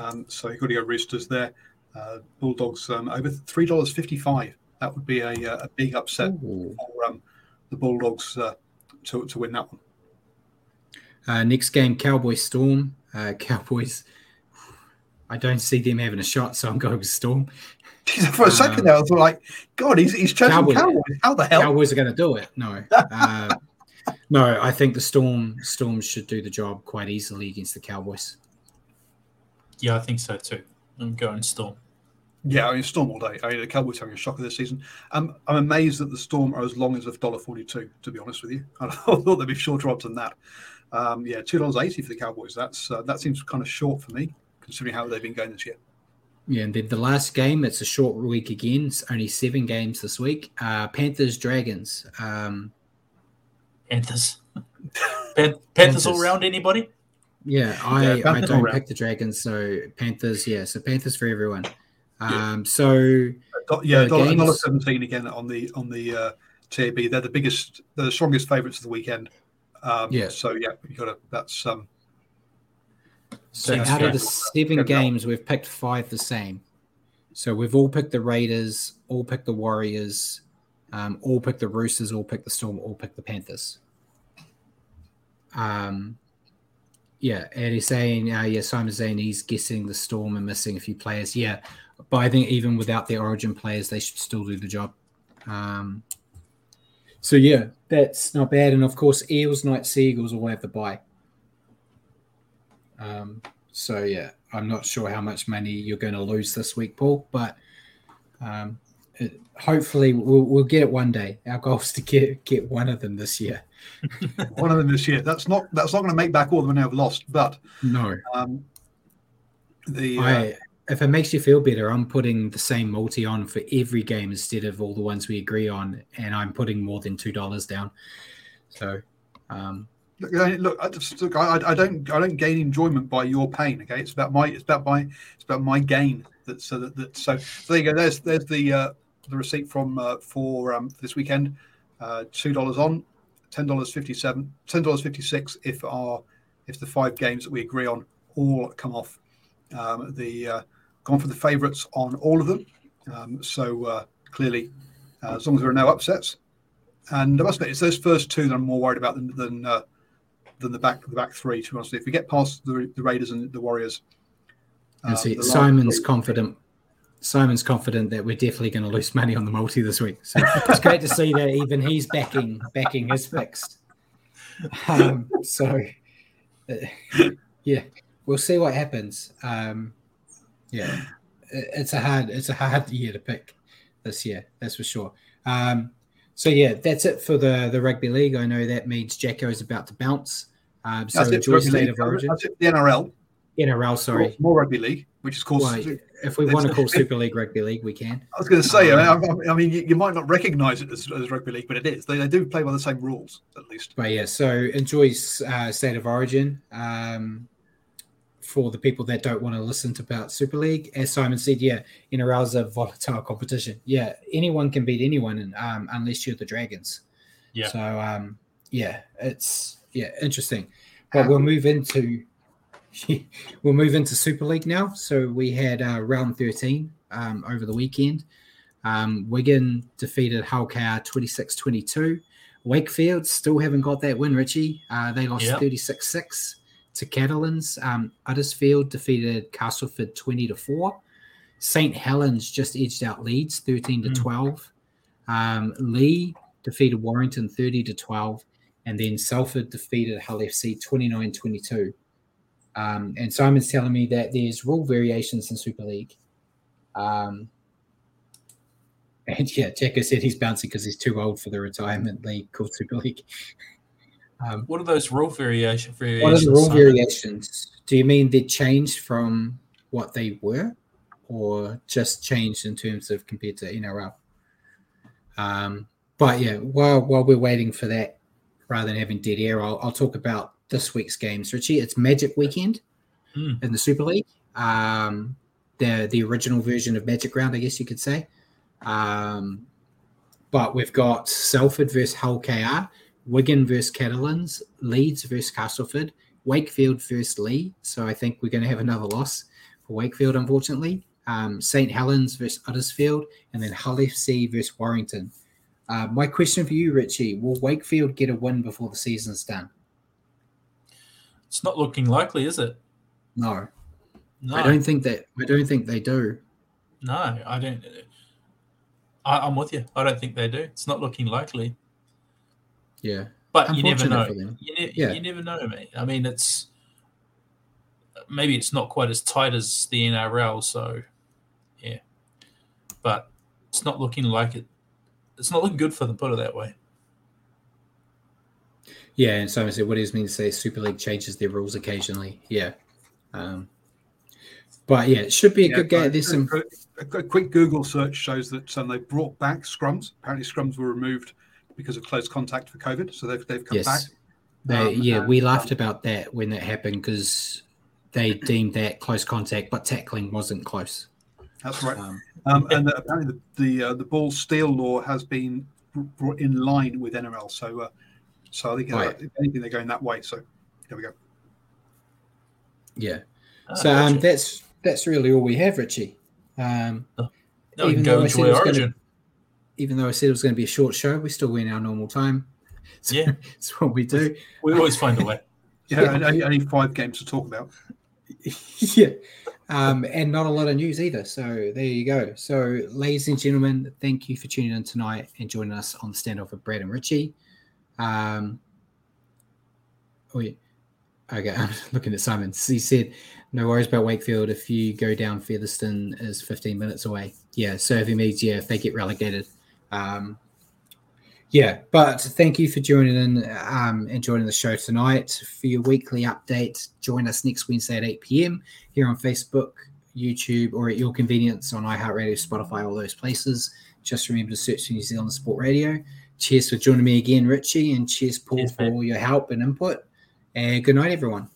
Um, so you've got to go Roosters there. Uh, Bulldogs um, over three dollars fifty five. That would be a, uh, a big upset Ooh. for um, the Bulldogs uh, to to win that one. Uh, next game, Cowboys Storm. Uh, Cowboys. I don't see them having a shot, so I'm going with Storm. For a second there, I was like, God, he's, he's chosen Cowboys. Cowboys. How the hell? Cowboys are going to do it. No, uh, no. I think the Storm Storm should do the job quite easily against the Cowboys. Yeah, I think so too. I'm going Storm. Yeah, I mean Storm all day. I mean the Cowboys having a shocker this season. Um, I'm amazed that the Storm are as long as a dollar forty-two. To be honest with you, I thought they'd be shorter odds than that. Um, yeah, two dollars eighty for the Cowboys. That's uh, that seems kind of short for me, considering how they've been going this year. Yeah, and then the last game, it's a short week again. It's only seven games this week. Uh, Panthers Dragons. Um, Panthers. Pan- Panthers all Panthers. round anybody? Yeah, I, Yeah, I don't round. pick the Dragons, so Panthers. Yeah, so Panthers for everyone. Um, so Yeah, dollar, games- dollar seventeen again on the on the uh, TAB. They're the biggest, they're the strongest favourites of the weekend. Um, Yeah. So yeah, you got to. That's um, So Seems out of the seven Good goal. games, we've picked five the same. So we've all picked the Raiders, all picked the Warriors, um, all picked the Roosters, all picked the Storm, all picked the Panthers. Um, yeah, and he's saying, uh, yeah, Simon's saying he's guessing the Storm and missing a few players. Yeah, but I think even without their Origin players, they should still do the job. Um, so yeah, that's not bad. And of course, Eels, Knights, Seagulls all have the buy. Um, so yeah, I'm not sure how much money you're going to lose this week, Paul, but um, it, hopefully we'll, we'll get it one day. Our goal is to get get one of them this year. one of them this year. That's not that's not going to make back all the money I've lost, but No, um, the uh, I if it makes you feel better, I'm putting the same multi on for every game instead of all the ones we agree on, and I'm putting more than two dollars down. So um, Look, I- look, I, just, look I, I don't, I don't gain enjoyment by your pain. Okay, it's about my, it's about my, it's about my gain. That so that, that so, so there you go. There's, there's the, uh, the receipt from uh, for um, this weekend. Uh, Two dollars on, ten dollars fifty seven, ten dollars fifty six. If our, if the five games that we agree on all come off, um, the uh, gone for the favourites on all of them. Um, so uh, clearly, uh, as long as there are no upsets, and I must admit, it's those first two that I'm more worried about than than, uh, than the back the back three. To be honest, if we get past the, the Raiders and the Warriors, and um, see, Simon's confident. Simon's confident that we're definitely going to lose money on the multi this week. So it's great to see that even he's backing backing his picks. Um, so uh, yeah, we'll see what happens. Um, yeah, it- it's a hard it's a hard year to pick this year. That's for sure. Um, so yeah, that's it for the the rugby league. I know that means Jacko is about to bounce. Um, so That's it for enjoy state of origin. That's it the NRL. NRL, sorry. More, more rugby league, which is called. Well, if we want to call Super League rugby league, we can. I was going to say. I Um, mean, I, I mean you, you might not recognise it as, as rugby league, but it is. They, they do play by the same rules, at least. But yeah, so enjoy uh, State of Origin. Um, for the people that don't want to listen to about Super League, as Simon said, yeah, NRL is a volatile competition. Yeah, anyone can beat anyone, and, um, unless you're the Dragons. Yeah. So um, yeah, it's yeah interesting. But we'll move into we'll move into Super League now. So we had uh, round thirteen um, over the weekend. Um, Wigan defeated Hull KR 26-22. Wakefield still haven't got that win, Richie. Uh, they lost Yep. 36-6 to Catalans. Um, Uddersfield defeated Castleford 20 to 4. St. Helens just edged out Leeds 13 to Mm. 12. Um, Leigh defeated Warrington 30 to 12. And then Salford defeated Hull FC 29 22. Um, and Simon's telling me that there's rule variations in Super League. Um, and yeah, Jacko said he's bouncing because he's too old for the retirement league called Super League. Um, What are those rule variation what are variations? the rule Simon? variations? Do you mean they changed from what they were, or just changed in terms of compared to NRL? Um, but yeah, while while we're waiting for that rather than having dead air, I'll, I'll talk about this week's games. Richie, it's Magic Weekend Mm. in the Super League. Um, the the original version of Magic Round, I guess you could say. Um, but we've got Salford versus Hull KR, Wigan versus Catalans, Leeds versus Castleford, Wakefield versus Leigh. So I think we're going to have another loss for Wakefield, unfortunately. Um, St Helens versus Uddersfield, and then Hull FC versus Warrington. Uh, my question for you, Richie: Will Wakefield get a win before the season's done? It's not looking likely, is it? No, No, I don't think that. I don't think they do. no, I don't. I, I'm with you. I don't think they do. It's not looking likely. Yeah, But you never know. You, ne- Yeah. you never know, mate. I mean, it's maybe it's not quite as tight as the NRL, so yeah. But it's not looking like it. It's not looking good for them. Put it that way. Yeah. And someone said, "What does it mean to say Super League changes their rules occasionally?" Yeah, um, but yeah, it should be a Yeah, good game. There's some a, quick Google search shows that um, they brought back scrums. Apparently, scrums were removed because of close contact for COVID, so they've they've come Yes. back. They, Um, yeah, and, we um, laughed about that when that happened because they deemed that close contact, but tackling wasn't close. That's right. Um, Um, and uh, apparently, the the, uh, the ball steal law has been brought in line with NRL. So, uh, so I think Right. if anything, they're going that way. So, there we go. yeah. Ah, So um, that's that's really all we have, Richie. Um, no, even though I said enjoy it was gonna- even though I said it was going to be a short show, we still went our normal time. So Yeah. it's what we do. We always find a way. Yeah, Yeah. only, only five games to talk about. yeah. Um, and not a lot of news either. So there you go. So, ladies and gentlemen, thank you for tuning in tonight and joining us on the standoff with Brad and Richie. Um, oh, yeah. Okay, I'm looking at Simon. He said, No worries about Wakefield. If you go down, Featherstone is 15 minutes away. Yeah. So if he means, yeah, if they get relegated. Um, yeah, but thank you for joining in um, and joining the show tonight. For your weekly update, join us next Wednesday at 8 p.m. here on Facebook, YouTube, or at your convenience on iHeartRadio, Spotify, all those places. Just remember to search for New Zealand Sport Radio. Cheers for joining me again, Richie, and cheers, Paul, Cheers, for all your help and input. And good night, everyone.